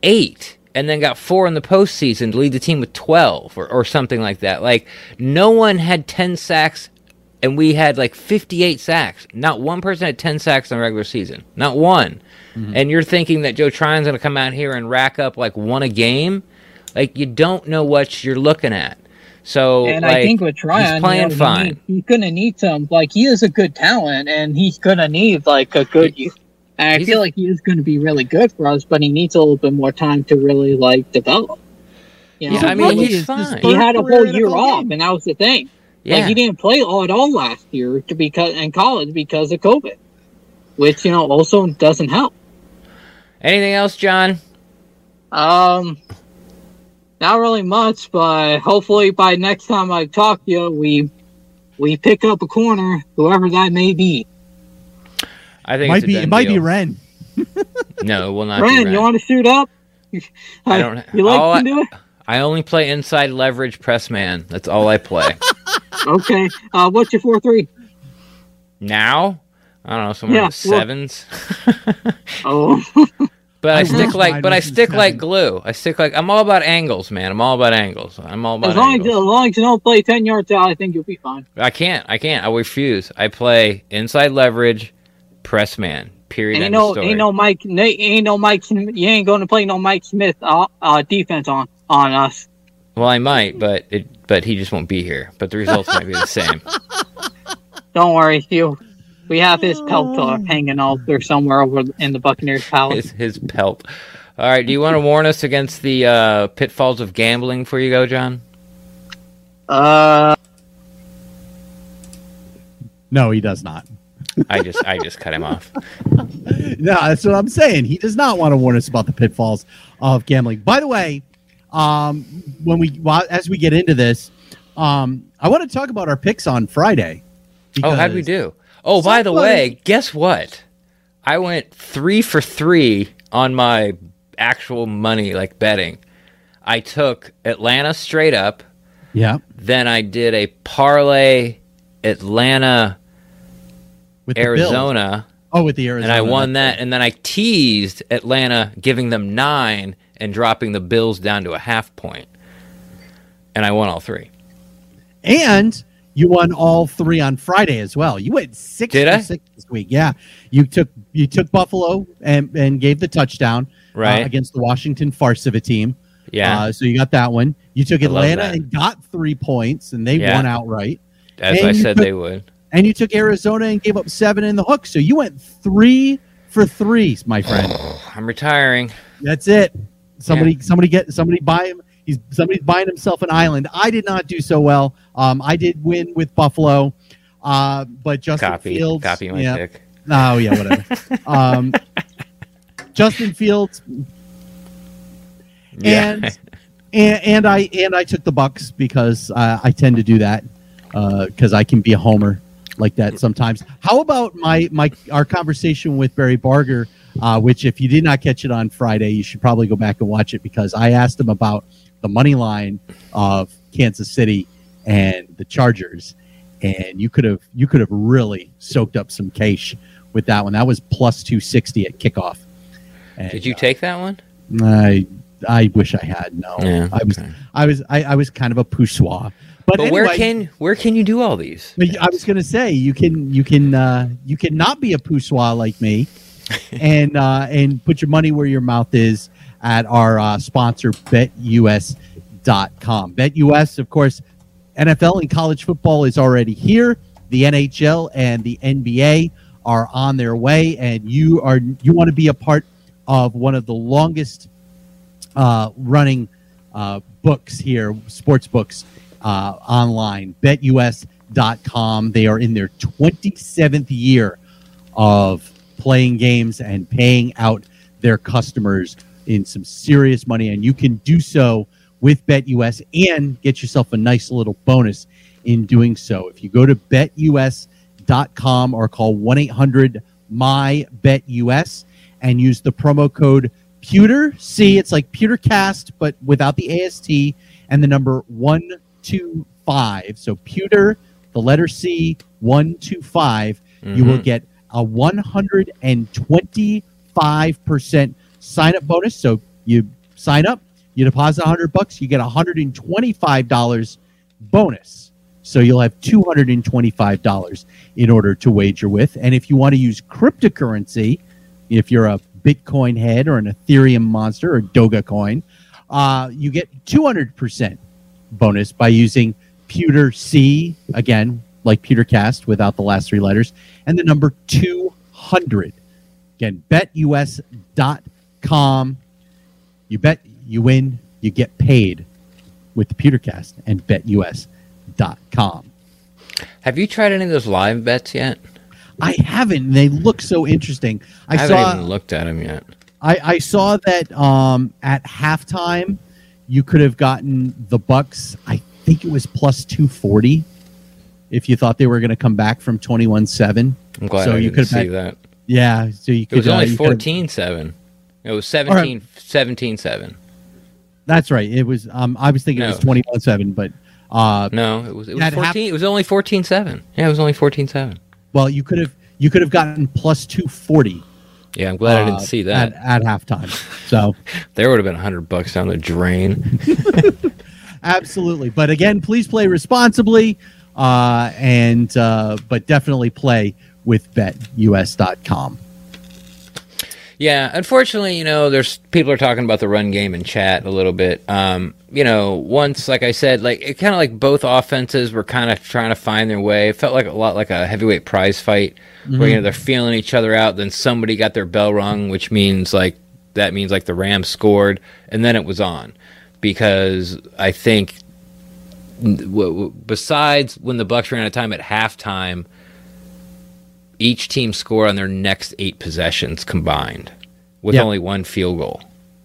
eight and then got four in the postseason to lead the team with 12 or, or something like that. Like, no one had 10 sacks, and we had like 58 sacks. Not one person had 10 sacks in the regular season. Not one. Mm-hmm. And you're thinking that Joe Tryon's going to come out here and rack up like one a game? Like, you don't know what you're looking at. So, and like, I think with Tryon, he's playing you know, fine. He he's gonna need some. Like he is a good talent, and he's gonna need like a good and I he's feel a, like he is going to be really good for us, but he needs a little bit more time to really like develop. You know? Yeah, I mean he's fine. He had a whole year off, and that was the thing. Yeah. Like he didn't play all at all last year to because in college because of COVID, which you know also doesn't help. Anything else, John? Um, not really much, but hopefully by next time I talk to you, we we pick up a corner, whoever that may be. I think might be it might deal. be Ren. no, it will not. Ren, Ren. you want to shoot up? I don't. You like to do it? I only play inside leverage press man. That's all I play. okay. Uh, what's your four three? Now, I don't know, somewhere yeah, in the sevens. oh. But I, I stick like, but I stick seven. like glue. I stick like I'm all about angles, man. I'm all about angles. I'm all about as long angles. as, as long as you don't play ten yards out, I think you'll be fine. I can't. I can't. I refuse. I play inside leverage, press man. Period. Ain't no, ain't no Mike. Ain't no Mike. You ain't going to play no Mike Smith uh, uh, defense on on us. Well, I might, but it, but he just won't be here. But the results might be the same. Don't worry, you. We have his pelt uh, hanging out there somewhere over in the Buccaneers palace. His, his pelt. All right. Do you want to warn us against the uh, pitfalls of gambling before you go, John? Uh. No, he does not. I just I just cut him off. no, that's what I'm saying. He does not want to warn us about the pitfalls of gambling. By the way, um, when we well, as we get into this, um, I want to talk about our picks on Friday. Oh, how'd we do? Oh, somebody... by the way, guess what? I went three for three on my actual money, like betting. I took Atlanta straight up. Yeah. Then I did a parlay Atlanta with Arizona. Oh, with the Arizona. And I won that, and then I teased Atlanta, giving them nine and dropping the Bills down to a half point. and I won all three. And you won all three on Friday as well. You went six Did I? six this week. Yeah, you took you took Buffalo and and gave the touchdown uh, right uh, against the Washington farce of a team. Yeah, uh, so you got that one. You took Atlanta and got three points, and they yeah. won outright. as And I said took- they would. And you took Arizona and gave up seven in the hook. So you went three for three, my friend. I'm retiring. That's it. Somebody, somebody get somebody buy him. He's somebody's buying himself an island. I did not do so well. Um, I did win with Buffalo, uh, but Justin Copy, Fields. copy my yeah. pick. Oh yeah, whatever. um, Justin Fields Yeah. and and and I and I took the Bucks because uh, I tend to do that because I can be a homer like that sometimes. How about my my our conversation with Barry Barger, uh, which if you did not catch it on Friday, you should probably go back and watch it because I asked him about the money line of Kansas City and the Chargers, and you could have you could have really soaked up some cash with that one. That was plus two sixty at kickoff. And, Did you uh, take that one? I I wish I had. No, Yeah, I was okay. I was I, I was kind of a poussoir. But, But where can where can you do all these? I was going to say you can you can uh, you can not be a poussoir like me, and uh, and put your money where your mouth is at our uh, sponsor BetUS.com. BetUS, of course, NFL and college football is already here. The NHL and the NBA are on their way, and you are you want to be a part of one of the longest uh, running uh, books here, sports books uh, online, betus.com. They are in their 27th year of playing games and paying out their customers in some serious money. And you can do so with BetUS and get yourself a nice little bonus in doing so. If you go to betus.com or call 1 800 my BetUS and use the promo code Pewter. See, it's like Pewtercast, but without the AST and the number 125. So Pewter, the letter C, 125. You will Mhm. get a 125% sign up bonus. So you sign up, you deposit 100 bucks, you get $125 bonus. So you'll have $225 in order to wager with. And if you want to use cryptocurrency, if you're a Bitcoin head or an Ethereum monster or Dogecoin, uh, you get 200% bonus by using Pewter C, again, like Pewtercast without the last three letters, and the number 200. Again, betus.com. You bet, you win, you get paid with the Pewtercast and betus.com. Have you tried any of those live bets yet? I haven't. They look so interesting. I, I, haven't saw even looked at them yet. I, I saw that um, at halftime you could have gotten the Bucks. I think it was plus two forty if you thought they were going to come back from twenty one seven. I'm glad So I you didn't could've see had- that. Yeah, so you It was uh, only could've- 14-7. It was 17 17-7. That's right. It was. Um, I was thinking it was twenty one seven, but uh, No, it was it was half- 14. it was only 14-7. Yeah, it was only 14-7. well, you could have you could have gotten plus two forty. Yeah, I'm glad I uh, didn't see that. at, at halftime. So there would have been 100 bucks down the drain. absolutely, but again, please play responsibly, uh, and uh, but definitely play with BetUS.com. Yeah, unfortunately, you know, there's people are talking about the run game in chat a little bit. Um, you know, once, like I said, like it kind of like both offenses were kind of trying to find their way. It felt like a lot like a heavyweight prize fight where you know they're feeling each other out. Then somebody got their bell rung, which means like that means like the Rams scored, and then it was on because I think n- w- w- besides when the Bucks ran out of time at halftime each team score on their next eight possessions combined with Yeah. only one field goal.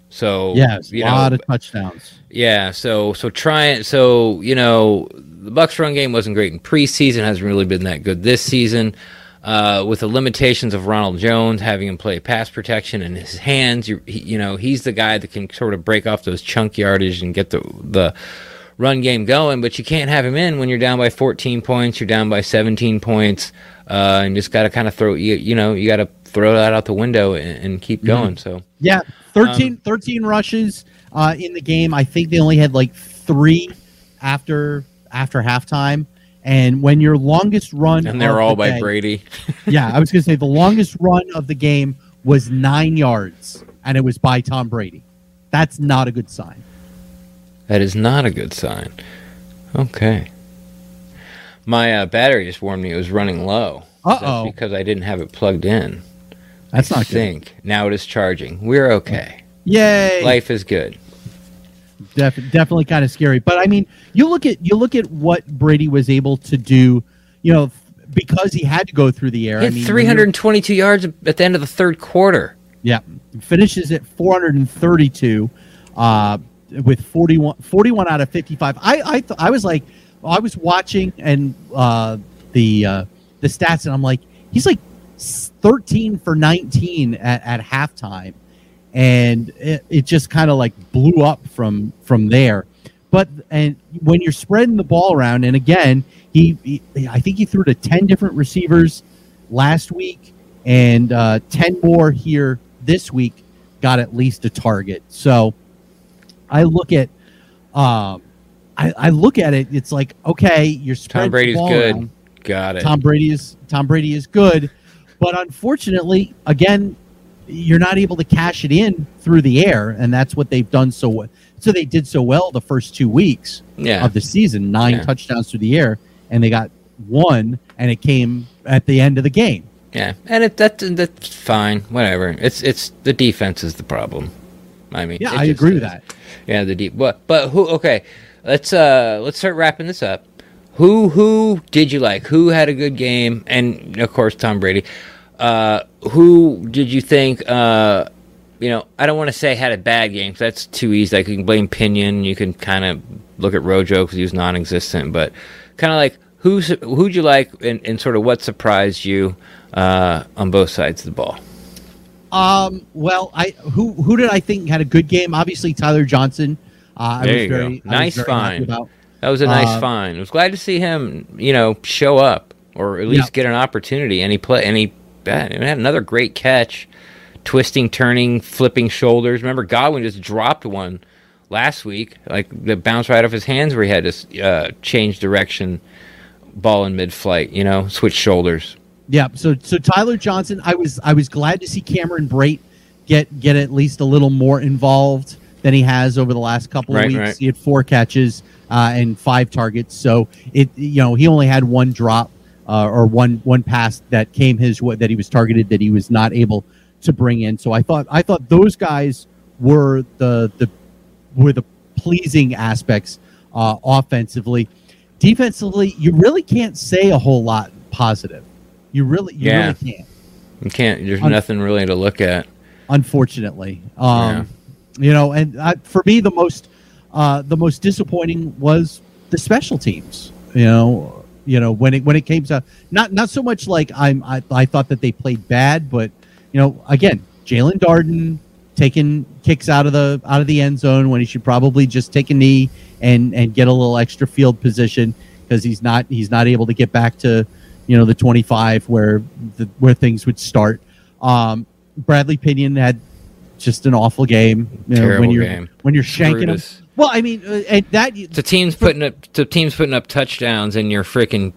So Yes, a lot know, of touchdowns. yeah. So so trying. So you know, the Bucks run game wasn't great in preseason. Hasn't really been that good this season. Uh, with the limitations of Ronald Jones having him play pass protection in his hands, you he, you know he's the guy that can sort of break off those chunk yardage and get the the run game going. But you can't have him in when you're down by 14 points, you're down by 17 points, uh, and just got to kind of throw you you know you got to throw that out the window and, and keep going. So Yeah, 13, Um, 13 rushes uh, in the game. I think they only had like three after after halftime. And when your longest run, and they're all the by day- Brady. yeah, I was going to say the longest run of the game was nine yards, and it was by Tom Brady. That's not a good sign. That is not a good sign. Okay. My uh, battery just warned me it was running low. Uh oh. Because I didn't have it plugged in. That's I not think. Good. Now it is charging. We're okay. Yay! Life is good. Def- definitely kind of scary. But I mean, you look at you look at what Brady was able to do. You know, because he had to go through the air. He I mean, 322 yards at the end of the third quarter. Yeah, finishes at 432 uh, with 41, 41 out of 55. I I, th- I was like, I was watching and uh, the uh, the stats, and I'm like, he's like 13 for 19 at, at halftime, and it, it just kind of like blew up from from there. But and when you're spreading the ball around, and again, he, he I think he threw to 10 different receivers last week, and uh, 10 more here this week got at least a target. So I look at um, I, I, look at it. It's like okay, you're Tom Brady's good. Around. Got it. Tom Brady is Tom Brady is good, but unfortunately, again, you're not able to cash it in through the air, and that's what they've done so. So they did so well the first two weeks yeah. of the season, nine yeah. touchdowns through the air, and they got one, and it came at the end of the game. Yeah, and it, that that's fine. Whatever. It's it's the defense is the problem. I mean, yeah, I agree with that. Yeah, the deep. But but who? Okay, let's uh let's start wrapping this up. Who who did you like? Who had a good game? And of course, Tom Brady. Uh, who did you think? Uh, you know, I don't want to say had a bad game. Cause that's too easy. Like you can blame Pinion. You can kind of look at Rojo because he was non-existent. But kind of like who's who'd you like, and, and sort of what surprised you uh, on both sides of the ball? Um. Well, I who who did I think had a good game? Obviously, Tyler Johnson. Uh, there you very, go. Nice find. That was a nice uh, find. I was glad to see him, you know, show up or at least yeah. get an opportunity. And he play and he, had another great catch, twisting, turning, flipping shoulders. Remember, Godwin just dropped one last week, like the bounce right off his hands where he had to uh, change direction, ball in mid-flight. You know, switch shoulders. Yeah. So so Tyler Johnson, I was I was glad to see Cameron Brate get get at least a little more involved than he has over the last couple of right, weeks. Right. He had four catches uh, and five targets. So it you know he only had one drop uh, or one one pass that came his way that he was targeted that he was not able to bring in. So I thought I thought those guys were the the were the pleasing aspects uh, offensively. Defensively, you really can't say a whole lot positive. You really, you yeah. really can't. You can't. There's Un- nothing really to look at. Unfortunately, um, yeah. you know, and uh, for me, the most, uh, the most disappointing was the special teams. You know, you know when it when it came to not not so much like I'm I, I thought that they played bad, but you know, again, Jaelon Darden taking kicks out of the out of the end zone when he should probably just take a knee and and get a little extra field position because he's not he's not able to get back to you know the 25 where the, where things would start. Um, Bradley Pinion had just an awful game. You know, Terrible when you're game. when you're shanking Brutus. him. Well, I mean, uh, and that the team's putting up the team's putting up touchdowns, and you're freaking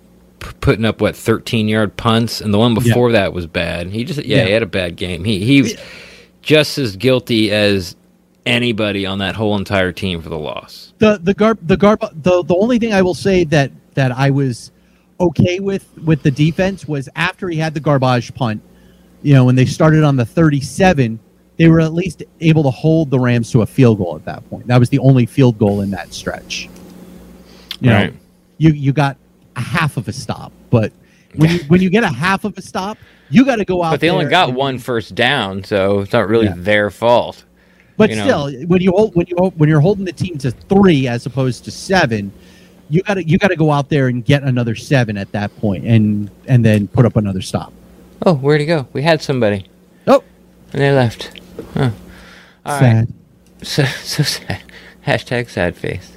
putting up what 13 yard punts, and the one before yeah. that was bad. He just yeah, yeah, he had a bad game. He he was just as guilty as anybody on that whole entire team for the loss. The the garb the garb the the only thing I will say that that I was okay with with the defense was after he had the garbage punt. You know, when they started on the 37, they were at least able to hold the Rams to a field goal at that point. That was the only field goal in that stretch. You right. know, you you got a half of a stop, but when you when you get a half of a stop, you got to go out. But they only got and, one first down, so it's not really yeah. their fault. But still, know. when you hold when you when you're holding the team to three as opposed to seven, you got to you got to go out there and get another seven at that point, and and then put up another stop. Oh, where'd he go? We had somebody. Oh, and they left. Huh. All sad. Right. So so sad. Hashtag sad face.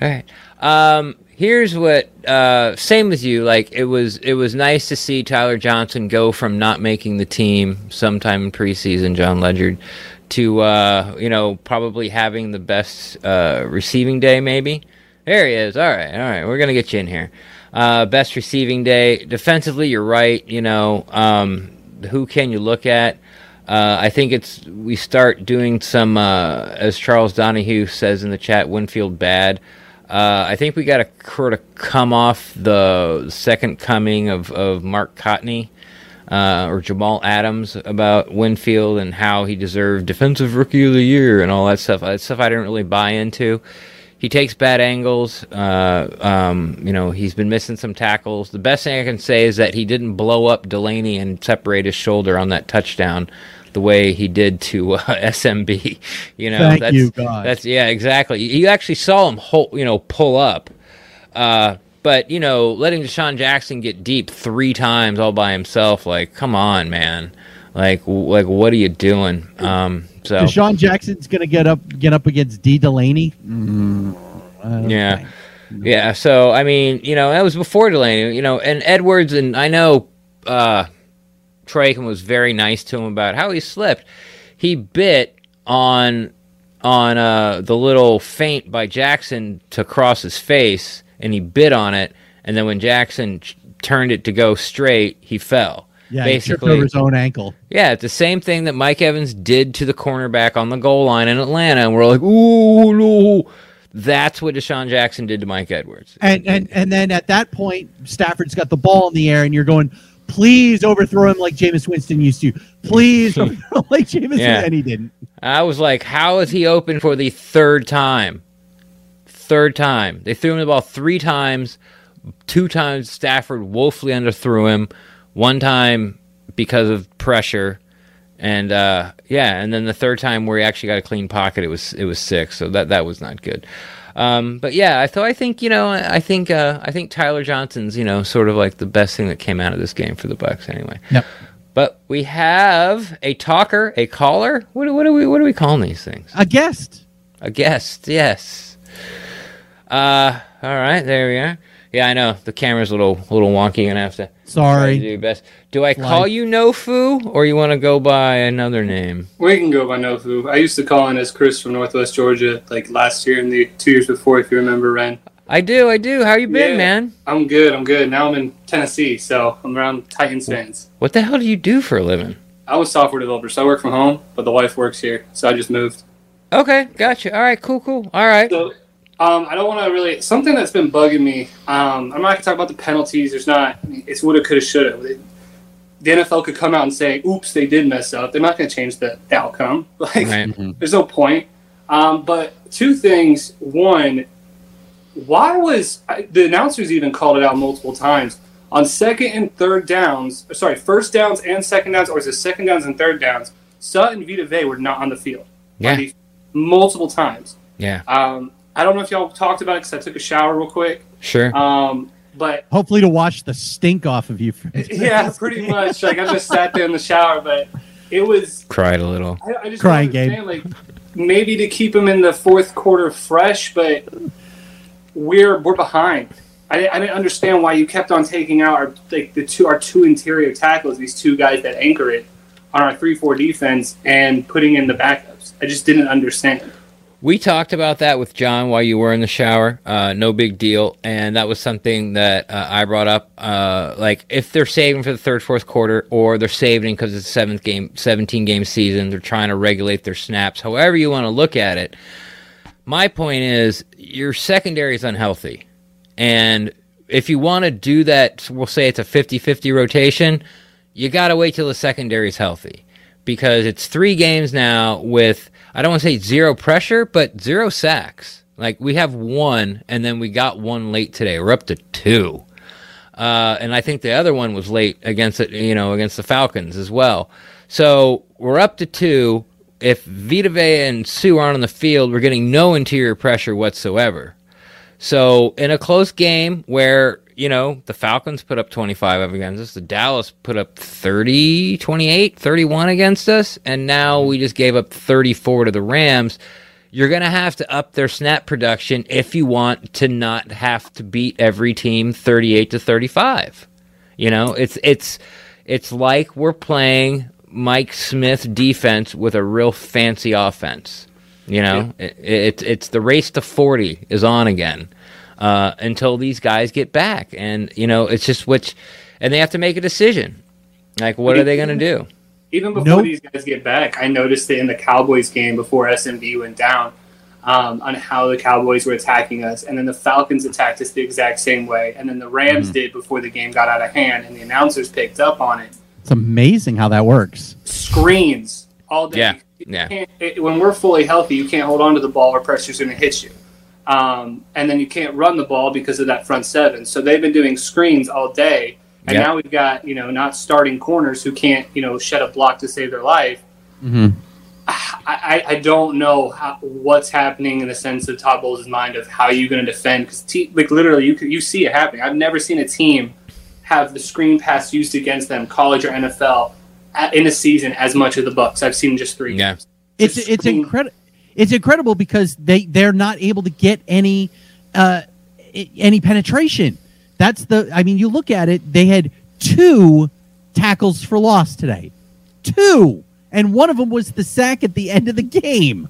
All right. Um, here's what. Uh, same with you. Like it was. It was nice to see Tyler Johnson go from not making the team sometime in preseason. Jon Ledyard to uh, you know probably having the best uh, receiving day maybe there he is. All right, all right. We're gonna get you in here. Uh, best receiving day. Defensively, you're right. You know, um, who can you look at? Uh, I think it's we start doing some, uh, as Charles Donahue says in the chat, Winfield bad. Uh, I think we got to sort of come off the second coming of, of Mark Cotney uh, or Jamal Adams about Winfield and how he deserved Defensive Rookie of the Year and all that stuff. That stuff I didn't really buy into. He takes bad angles. Uh, um, you know, he's been missing some tackles. The best thing I can say is that he didn't blow up Delaney and separate his shoulder on that touchdown the way he did to uh, SMB. You know, Thank that's, you, God. That's yeah, exactly. You actually saw him, hold, you know, pull up. Uh, but you know, letting DeSean Jackson get deep three times all by himself, like, come on, man. Like, like, what are you doing? Um, so DeSean Jackson's going to get up get up against Dee Delaney. Mm, okay. Yeah. Yeah, so I mean, you know, that was before Delaney, you know, and Edwards and I know uh Troy was very nice to him about how he slipped. He bit on on uh the little feint by Jackson to cross his face and he bit on it and then when Jackson ch- turned it to go straight, he fell. Yeah, Basically, over his own ankle. yeah, it's the same thing that Mike Evans did to the cornerback on the goal line in Atlanta, and we're like, ooh, no. That's what DeSean Jackson did to Mike Edwards. And and and then at that point, Stafford's got the ball in the air, and you're going, please overthrow him like Jameis Winston used to. Please overthrow like Jameis, Yeah. and he didn't. I was like, how is he open for the third time? Third time. They threw him the ball three times. Two times Stafford woefully underthrew him. One time because of pressure. And uh, yeah, and then the third time where he actually got a clean pocket, it was it was six. So that that was not good. Um, but yeah, I thought I think you know I think uh, I think Tyler Johnson's you know sort of like the best thing that came out of this game for the Bucks anyway. Yep. But we have a talker, a caller. What, what are we what are we calling these things? A guest. A guest, yes. Uh, all right, there we are. Yeah, I know the camera's a little little wonky. Gonna have to Sorry. do best. Do I call Life. you Nofu, or you want to go by another name? We can go by Nofu. I used to call in as Chris from Northwest Georgia, like last year and the two years before, if you remember, Ren. I do, I do. How you been, Yeah. man? I'm good. I'm good. Now I'm in Tennessee, so I'm around Titans fans. What the hell do you do for a living? I was a software developer, so I work from home, but the wife works here, so I just moved. Okay, gotcha. All right, cool, cool. All right. So, um, I don't want to really something that's been bugging me. Um, I'm not gonna talk about the penalties. There's not. It's woulda, coulda, shoulda. The NFL could come out and say, "Oops, they did mess up." They're not gonna change the, the outcome. Like, Right. there's no point. Um, but two things. One, why was I- the announcers even called it out multiple times on second and third downs? Sorry, first downs and second downs, or is it second downs and third downs? Sutton and Vita Vea were not on the field. Yeah. Multiple times. Yeah. Um, I don't know if y'all talked about it because I took a shower real quick. Sure. Um, but Hopefully to wash the stink off of you. yeah, pretty much. Like I just sat there in the shower, but it was. Cried a little. I, I just Crying don't Like maybe to keep him in the fourth quarter fresh, but we're we're behind. I, didn't- I didn't understand why you kept on taking out our like the two our two interior tackles, these two guys that anchor it on our three four defense, and putting in the backups. I just didn't understand. We talked about that with John while you were in the shower. Uh, no big deal, and that was something that uh, I brought up. Uh, like if they're saving for the third, fourth quarter, or they're saving because it's a seventh game, seventeen game season, they're trying to regulate their snaps. However you want to look at it. My point is your secondary is unhealthy, and if you want to do that, we'll say it's a 50-50 rotation. You got to wait till the secondary is healthy because it's three games now with I don't want to say zero pressure, but zero sacks. Like we have one, and then we got one late today. We're up to two, uh, and I think the other one was late against it, you know, against the Falcons as well. So we're up to two. If Vita Vea and Suh aren't on the field, we're getting no interior pressure whatsoever. So in a close game where, you know, the Falcons put up 25 against us, the Dallas put up 30, 28, 31 against us, and now we just gave up 34 to the Rams. You're going to have to up their snap production if you want to not have to beat every team 38 to 35. You know, it's it's it's like we're playing Mike Smith defense with a real fancy offense. You know, it, it's it's the race to forty is on again uh, until these guys get back, and you know it's just which, and they have to make a decision. Like, what are they going to do? Even before Nope. these guys get back, I noticed it in the Cowboys game before SMB went down. um, on how the Cowboys were attacking us, and then the Falcons attacked us the exact same way, and then the Rams mm-hmm. did before the game got out of hand, and the announcers picked up on it. It's amazing how that works. Screens all day. Yeah. Yeah. It, when we're fully healthy, you can't hold on to the ball or pressure's going to hit you. Um, and then you can't run the ball because of that front seven. So they've been doing screens all day, and yep. now we've got you know not starting corners who can't you know shed a block to save their life. Mm-hmm. I, I don't know how, what's happening in the sense of Todd Bowles' mind of how you're going to defend because like literally you you see it happening. I've never seen a team have the screen pass used against them, college or NFL, in a season as much as the Bucks. I've seen just three. Yeah, it's it's incredible. It's incredible because they they're not able to get any uh, any penetration. That's the. I mean, you look at it. They had two tackles for loss today. Two and one of them was the sack at the end of the game.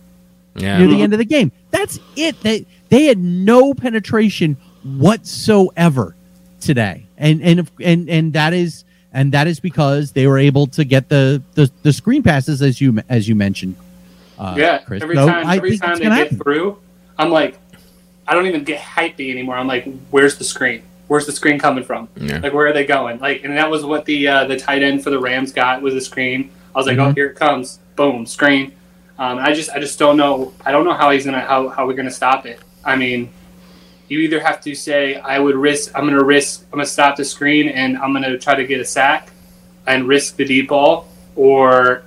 Yeah. Near the end of the game. That's it. They they had no penetration whatsoever today. And and and and that is and that is because they were able to get the the, the screen passes as you as you mentioned. Uh, yeah, Chris. every so time every time they get happen. through, I'm like, I don't even get hypey anymore. I'm like, where's the screen? Where's the screen coming from? Yeah. Like, where are they going? Like, and that was what the uh, the tight end for the Rams got was the screen. I was like, oh, mm-hmm. oh, here it comes, boom, screen. Um, I just I just don't know. I don't know how he's gonna how how we're gonna stop it. I mean, you either have to say I would risk. I'm gonna risk. I'm gonna stop the screen and I'm gonna try to get a sack and risk the deep ball, or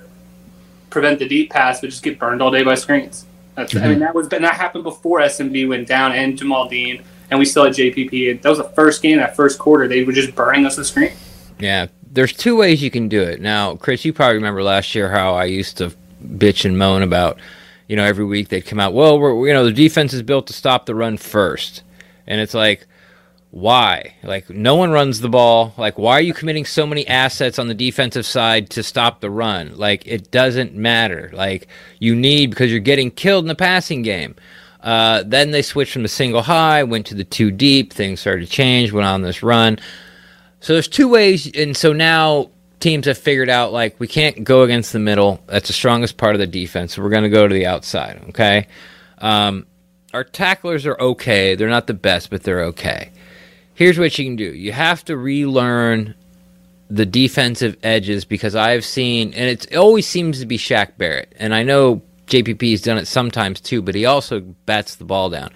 prevent the deep pass, but just get burned all day by screens. That's, mm-hmm. I mean, that was and that happened before SMB went down and Jamel Dean, and we still had JPP. That was the first game, that first quarter. They were just burning us the screen. Yeah, there's two ways you can do it. Now, Chris, you probably remember last year how I used to bitch and moan about, you know, every week they'd come out, well, we're, you know, the defense is built to stop the run first. And it's like, why? Like, no one runs the ball. Like, why are you committing so many assets on the defensive side to stop the run? Like, it doesn't matter. Like, you need, because you're getting killed in the passing game. Uh, then they switched from the single high, went to the two deep. Things started to change, went on this run. So there's two ways, and so now teams have figured out like we can't go against the middle. That's the strongest part of the defense. So we're going to go to the outside. Okay. Um, our tacklers are okay. They're not the best, but they're okay. Here's what you can do. You have to relearn the defensive edges because I've seen, and it always seems to be Shaq Barrett, and I know JPP has done it sometimes too, but he also bats the ball down.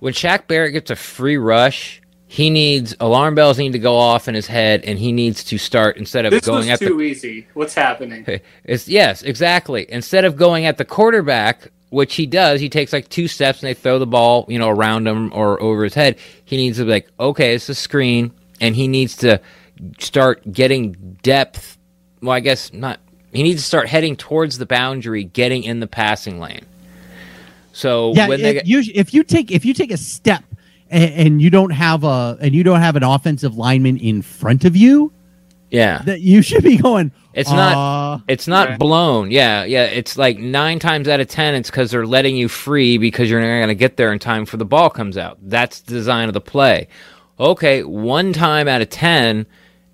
When Shaq Barrett gets a free rush, he needs alarm bells need to go off in his head, and he needs to start instead of this going was at too the. easy. What's happening? It's yes, exactly. Instead of going at the quarterback, which he does, he takes like two steps and they throw the ball, you know, around him or over his head. He needs to be like, okay, it's a screen, and he needs to start getting depth. Well, I guess not. He needs to start heading towards the boundary, getting in the passing lane. So yeah, when they get, you, if you take if you take a step and, and, you don't have a and you don't have an offensive lineman in front of you, yeah, that you should be going. It's uh, not. It's not blown. Yeah, yeah. It's like nine times out of ten, it's because they're letting you free because you're not going to get there in time for the ball comes out. That's the design of the play. Okay, one time out of ten,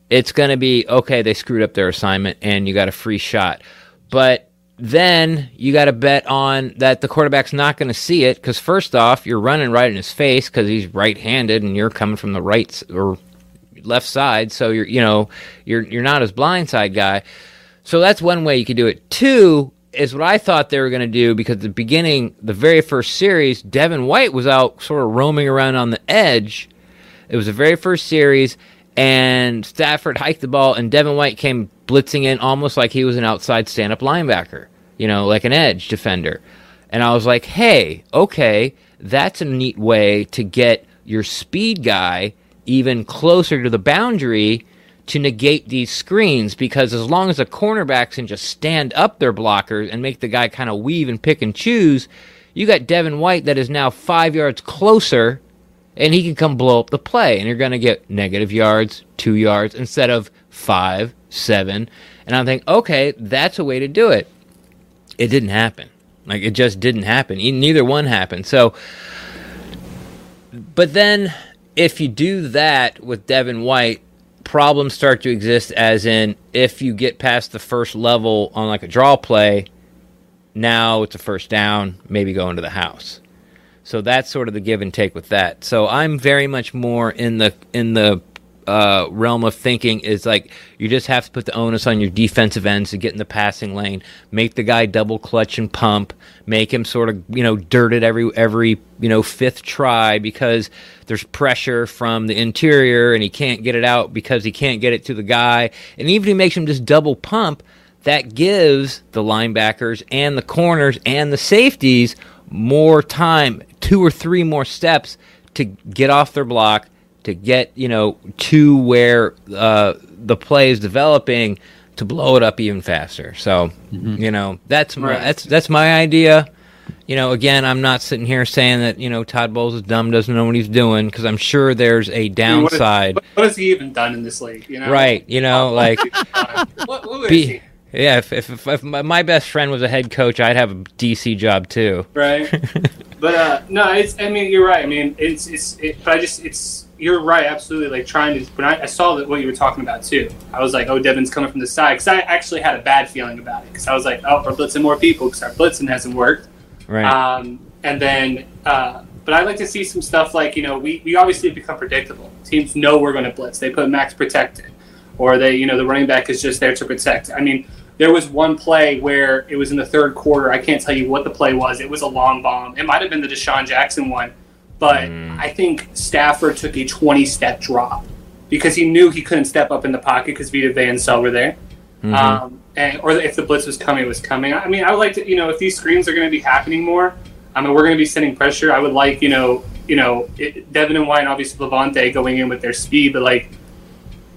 it's going to be okay. They screwed up their assignment, and you got a free shot. But then you got to bet on that the quarterback's not going to see it because first off, you're running right in his face because he's right-handed and you're coming from the right or left side, so you're you know you're you're not his blindside guy. So that's one way you could do it. Two is what I thought they were going to do because the beginning, the very first series, Devin White was out sort of roaming around on the edge. It was the very first series, and Stafford hiked the ball, and Devin White came blitzing in almost like he was an outside stand up linebacker, you know, like an edge defender. And I was like, hey, okay, that's a neat way to get your speed guy even closer to the boundary to negate these screens because as long as the cornerbacks can just stand up their blockers and make the guy kind of weave and pick and choose, you got Devin White that is now five yards closer and he can come blow up the play and you're going to get negative yards, two yards instead of five, seven. And I'm thinking, okay, that's a way to do it. It didn't happen. Like it just didn't happen. Neither one happened. So, but then if you do that with Devin White, problems start to exist. As in, if you get past the first level on like a draw play, Now it's a first down, maybe go into the house. So that's sort of the give and take with that. So I'm very much more in the in the uh, realm of thinking is like you just have to put the onus on your defensive ends to get in the passing lane, make the guy double clutch and pump, make him sort of you know dirt it every every you know fifth try because there's pressure from the interior and he can't get it out because he can't get it to the guy, and even if he makes him just double pump, that gives the linebackers and the corners and the safeties more time, two or three more steps to get off their block, to get you know to where uh, the play is developing, to blow it up even faster. So mm-hmm. you know that's my, that's that's my idea. You know, again, I'm not sitting here saying that you know Todd Bowles is dumb, doesn't know what he's doing, because I'm sure there's a downside. I mean, what, is, what, has he even done in this league? You know, right? You know, like what, what be, yeah, if, if, if, my best friend was a head coach, I'd have a DC job too. Right. but uh, no, it's. I mean, you're right. I mean, it's it's. It, but I just it's. You're right. Absolutely. Like trying to. When I, I saw that what you were talking about too, I was like, oh, Devin's coming from the side because I actually had a bad feeling about it because I was like, oh, we're blitzing more people because our blitzing hasn't worked. Right. Um, and then, uh, but I'd like to see some stuff like you know we we obviously become predictable. Teams know we're going to blitz. They put max protected, or they you know the running back is just there to protect. I mean there was one play where it was in the third quarter. I can't tell you what the play was. It was a long bomb. It might have been the DeSean Jackson one, but mm. I think Stafford took a 20 step drop because he knew he couldn't step up in the pocket because Vita Vea and Sell were there. Mm-hmm. Um, and, or if the blitz was coming, it was coming. I mean, I would like to, you know, if these screens are going to be happening more, I mean, we're going to be sending pressure. I would like, you know, you know, it, Devin and White obviously Lavonte going in with their speed, but like,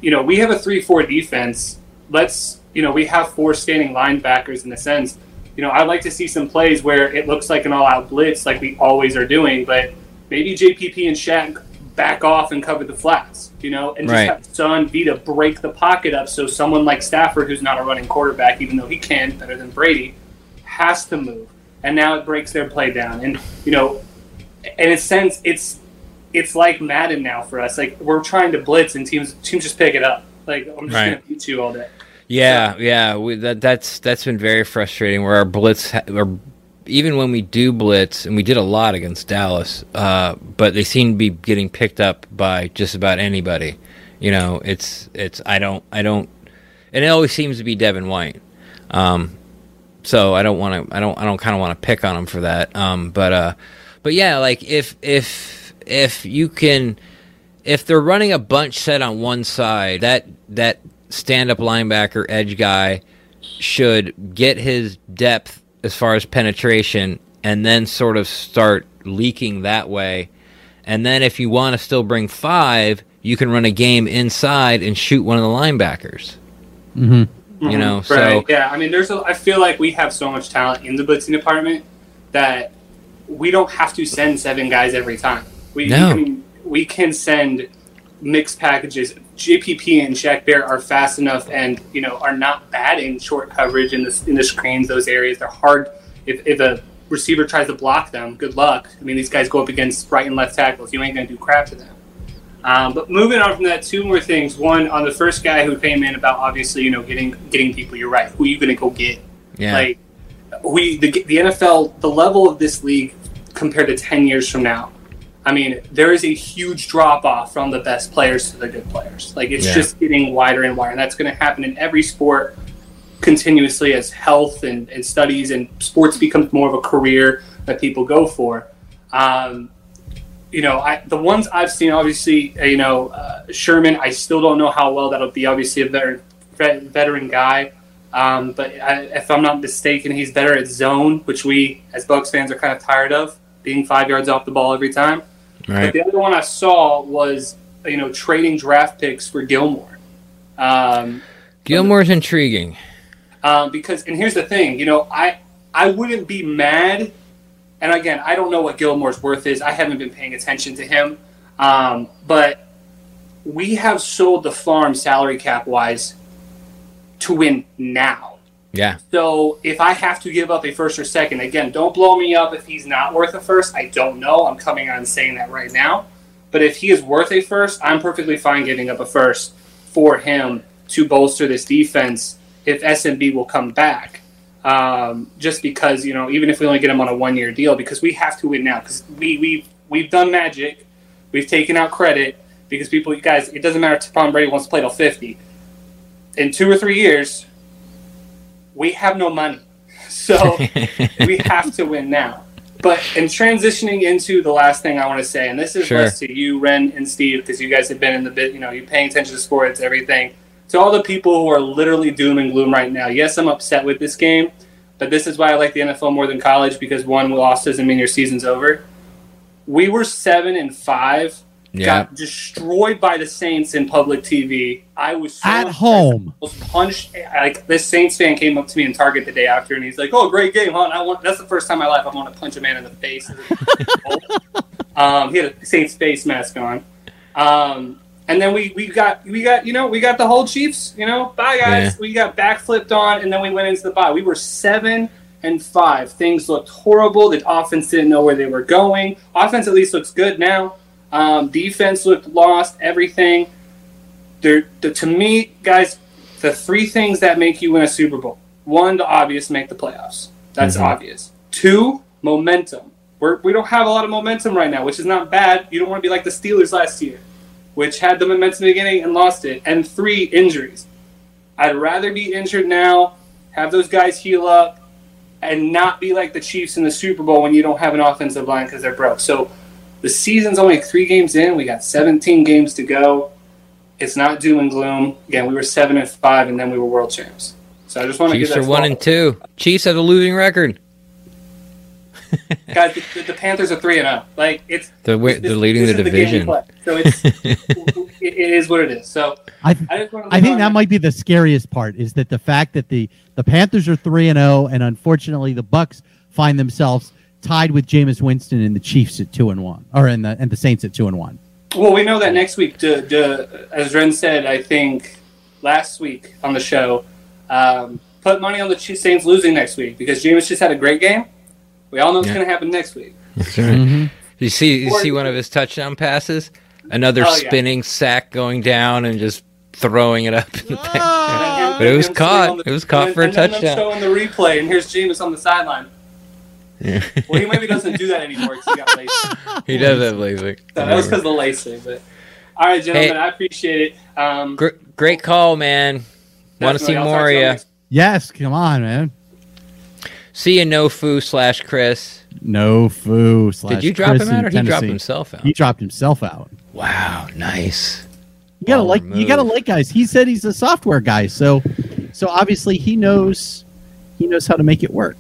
you know, we have a three-four defense. Let's you know, we have four standing linebackers in a sense. You know, I'd like to see some plays where it looks like an all-out blitz, like we always are doing, but maybe JPP and Shaq back off and cover the flats, you know, and just right. have Son Vita break the pocket up so someone like Stafford, who's not a running quarterback, even though he can better than Brady, has to move. And now it breaks their play down. And, you know, in a sense, it's it's like Madden now for us. Like we're trying to blitz and teams teams just pick it up. Like I'm just right. gonna beat you all day. Yeah, so. yeah, we, that that's that's been very frustrating. Where our blitz, ha- or even when we do blitz, and we did a lot against Dallas, uh, but they seem to be getting picked up by just about anybody. You know, it's it's I don't I don't, and it always seems to be Devin White. Um, so I don't want to I don't I don't kind of want to pick on him for that. Um, but uh, but yeah, like if if if you can if they're running a bunch set on one side, that that stand up linebacker edge guy should get his depth as far as penetration and then sort of start leaking that way. And then if you want to still bring five, you can run a game inside and shoot one of the linebackers. Mm-hmm. You know, right. so yeah. I mean, there's. A, I feel like we have so much talent in the blitzing department that we don't have to send seven guys every time. We, no. we can we can send mixed packages. JPP and Shaq Bear are fast enough and you know are not bad in short coverage in the in the screens. Those areas they're hard. If, if a receiver tries to block them, good luck. I mean, these guys go up against right and left tackles. You ain't gonna do crap to them. Um, but moving on from that, two more things. One on the first guy who came in about obviously you know getting getting people. You're right. Who are you gonna go get? Yeah. Like we the the NFL the level of this league compared to ten years from now I mean, there is a huge drop off from the best players to the good players. Like it's yeah. just getting wider and wider, and that's going to happen in every sport continuously as health and, and studies and sports becomes more of a career that people go for. Um, you know, I, the ones I've seen, obviously, uh, you know, uh, Sherman. I still don't know how well that'll be. Obviously, a veteran veteran guy, um, but I, if I'm not mistaken, he's better at zone, which we as Bucs fans are kind of tired of being five yards off the ball every time. Right. But the other one I saw was you know trading draft picks for Gilmore. Um, Gilmore's intriguing. Um, because and here's the thing, you know, I I wouldn't be mad. And again, I don't know what Gilmore's worth is. I haven't been paying attention to him. Um, but we have sold the farm salary cap wise to win now. Yeah. So if I have to give up a first or second, again, don't blow me up if he's not worth a first. I don't know. I'm coming on saying that right now. But if he is worth a first, I'm perfectly fine giving up a first for him to bolster this defense if SMB will come back. Um, just because you know, even if we only get him on a one-year deal, because we have to win now. Because we we we've done magic, we've taken out credit because people, you guys, it doesn't matter if Tom Brady wants to play till fifty. In two or three years, we have no money, so we have to win now. But in transitioning into the last thing I want to say, and this is Sure. less to you, Ren and Steve, because you guys have been in the bit, you know, you're paying attention to sports, everything. To all the people who are literally doom and gloom right now, yes, I'm upset with this game, but this is why I like the NFL more than college because one loss doesn't mean your season's over. We were seven and five, Yeah. got destroyed by the Saints in public TV. I was so At impressed. home. was punched. Like this Saints fan came up to me in Target the day after, and he's like, "Oh, great game, huh?" And I want. That's the first time in my life I want to punch a man in the face. um, he had a Saints face mask on, um, and then we we got we got you know we got the whole Chiefs. You know, bye guys. Yeah. We got backflipped on, and then we went into the bye. We were seven and five. Things looked horrible. The offense didn't know where they were going. Offense at least looks good now. Um, defense looked lost. Everything. There the, to me guys the three things that make you win a super bowl. One the obvious make the playoffs. That's Mhm. obvious. Two momentum. We're, we don't have a lot of momentum right now which is not bad. You don't want to be like the steelers last year which had the momentum in the beginning and lost it. And three injuries. I'd rather be injured now have those guys heal up and not be like the chiefs in the super bowl when you don't have an offensive line because they're broke. So the season's only three games in we got 17 games to go it's not doom and gloom. Again, we were seven and five, and then we were world champs. So I just want to Chiefs give are one and two. Chiefs have a losing record. Guys, the, the Panthers are three and zero. Like it's They're, wi- this- they're leading this the is division. play. so it's it, it is what it is. So I, I just wanted to I think run that might be the scariest part is that the fact that the the Panthers are three and zero, and unfortunately the Bucs find themselves tied with Jameis Winston and the Chiefs at two and one, or in the and the Saints at two and one. Well, we know that next week, duh, duh, as Ren said, I think last week on the show, um, put money on the Chiefs Saints losing next week because Jameis just had a great game. We all know what's Yeah. going to happen next week. That's right. You see, you see one of his touchdown passes, another Oh, yeah. spinning sack going down and just throwing it up in the back. And But it was caught. sitting on It was caught and- for a and then them touchdown. showing the replay, and here's Jameis on the sideline. Yeah. Well, he maybe doesn't do that anymore because he got lazy. he does have laser. So that was because of the lacing. But all right, gentlemen, Hey. I appreciate it. Um, Gr- great call, man. Want to see I'll more of y'all you? next- Yes, come on, man. See you, no foo slash Chris. No foo. Slash Did you drop Chris him out, in or he dropped himself out? He dropped himself out. Wow, nice. You gotta Ball like you gotta like guys. He said he's a software guy, so so obviously he knows he knows how to make it work.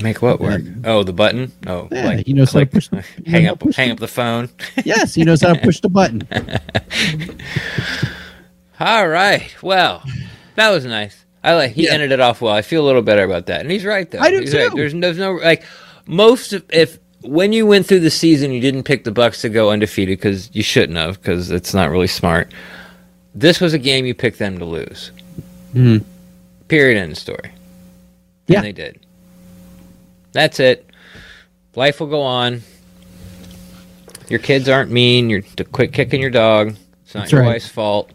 Make what work? Oh, the button. Oh, Yeah, like he knows how to push- hang up, hang the- up the phone. Yes, he knows how to push the button. All right. Well, that was nice. I like. He Yeah. ended it off well. I feel a little better about that, and he's right though. I do He's right. too. There's, there's no like most of if when you went through the season, you didn't pick the Bucs to go undefeated because you shouldn't have because it's not really smart. This was a game you picked them to lose. Mhm. Period. End story. Yeah. And they did. That's it. Life will go on. Your kids aren't mean. You're to quit kicking your dog. It's not That's your right. wife's fault.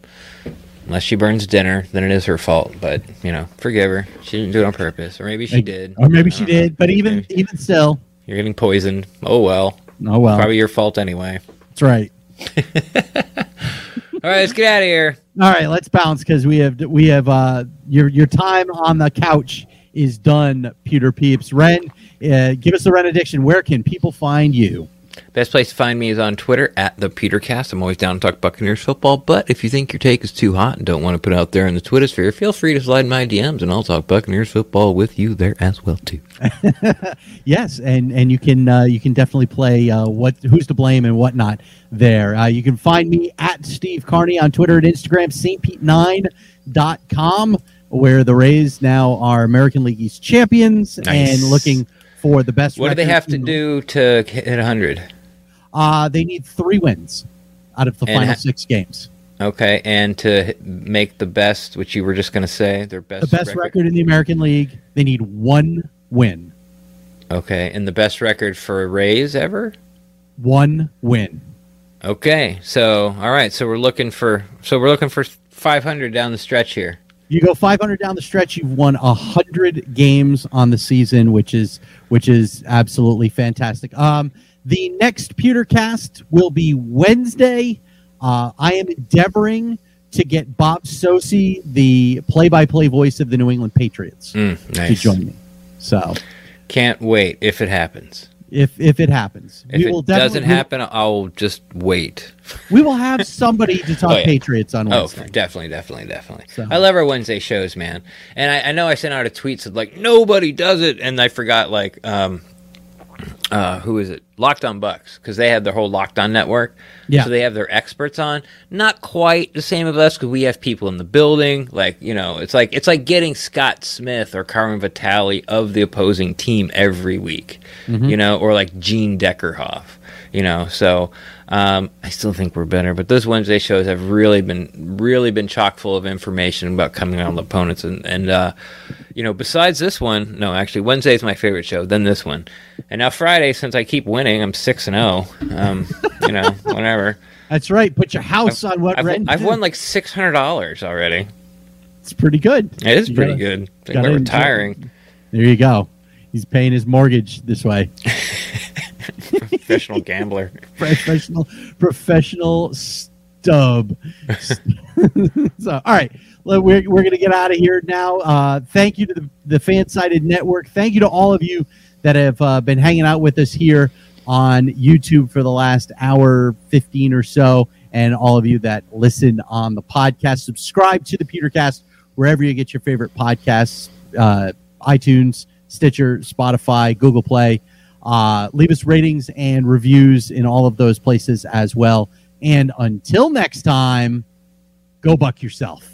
Unless she burns dinner, then it is her fault. But you know, forgive her. She didn't do it on purpose, or maybe she Like- did. Or maybe she know. did, but even Maybe. even still, You're getting poisoned. Oh well. oh well. Probably your fault anyway. That's right. All right, let's get out of here. All right, let's bounce because we have we have uh your your time on the couch is done, Pewter Peeps. Ren, uh, give us the Ren addiction. Where can people find you? Best place to find me is on Twitter at the PewterCast. I'm always down to talk Buccaneers football, but if you think your take is too hot and don't want to put it out there in the Twitter sphere, feel free to slide in my DMs and I'll talk Buccaneers football with you there as well too. Yes, and and you can uh, you can definitely play uh, what who's to blame and whatnot there. Uh, you can find me at Steve Carney on Twitter and Instagram, stpete9.com, where the Rays now are American League East champions Nice. and looking for the best. What do they have to do to hit 100? Uh, they need three wins out of the And final ha- six games. Okay, and to make the best, which you were just going to say, their best, The best record. in the American League. They need one win. Okay, and the best record for Rays ever? One win. Okay, so all right, so we're looking for so we're looking for 500 down the stretch here. You go 500 down the stretch, you've won 100 games on the season, which is which is absolutely fantastic. Um, the next pewtercast will be Wednesday. Uh, I am endeavoring to get Bob Socci, the play-by-play voice of the New England Patriots, Mm, to join me. So Can't wait if it happens. If if it happens, If we will it doesn't happen, I'll just wait. We will have somebody to talk Oh, yeah. Patriots on Wednesday. Oh, Wednesday. definitely, definitely, definitely. So- I love our Wednesday shows, man. And I, I know I sent out a tweet said like nobody does it, and I forgot like um, uh, who is it? Locked on Bucs because they have their whole Locked On network. Yeah. So they have their experts on. Not quite the same of us because we have people in the building. Like you know, it's like it's like getting Scott Smith or Carmen Vitale of the opposing team every week. Mm-hmm. You know, or like Gene Deckerhoff. You know, so um, I still think we're better, but those Wednesday shows have really been really been chock full of information about coming on opponents, and and uh, you know, besides this one, no, actually Wednesday is my favorite show, then this one, and now Friday, since I keep winning, I'm six and zero. Um, you know, whatever. That's right. Put your house on what I've, Ren I've won like six hundred dollars already. It's pretty good. It is You pretty gotta- good. We're enjoy- retiring. There you go. He's paying his mortgage this way. Professional gambler. professional professional stub. so, all right, we're, we're going to get out of here now. Uh, thank you to the, the FanSided Network. Thank you to all of you that have uh, been hanging out with us here on YouTube for the last hour 15 or so, and all of you that listen on the podcast. Subscribe to the PewterCast wherever you get your favorite podcasts uh, iTunes, Stitcher, Spotify, Google Play. Uh, leave us ratings and reviews in all of those places as well. And until next time, go buck yourself.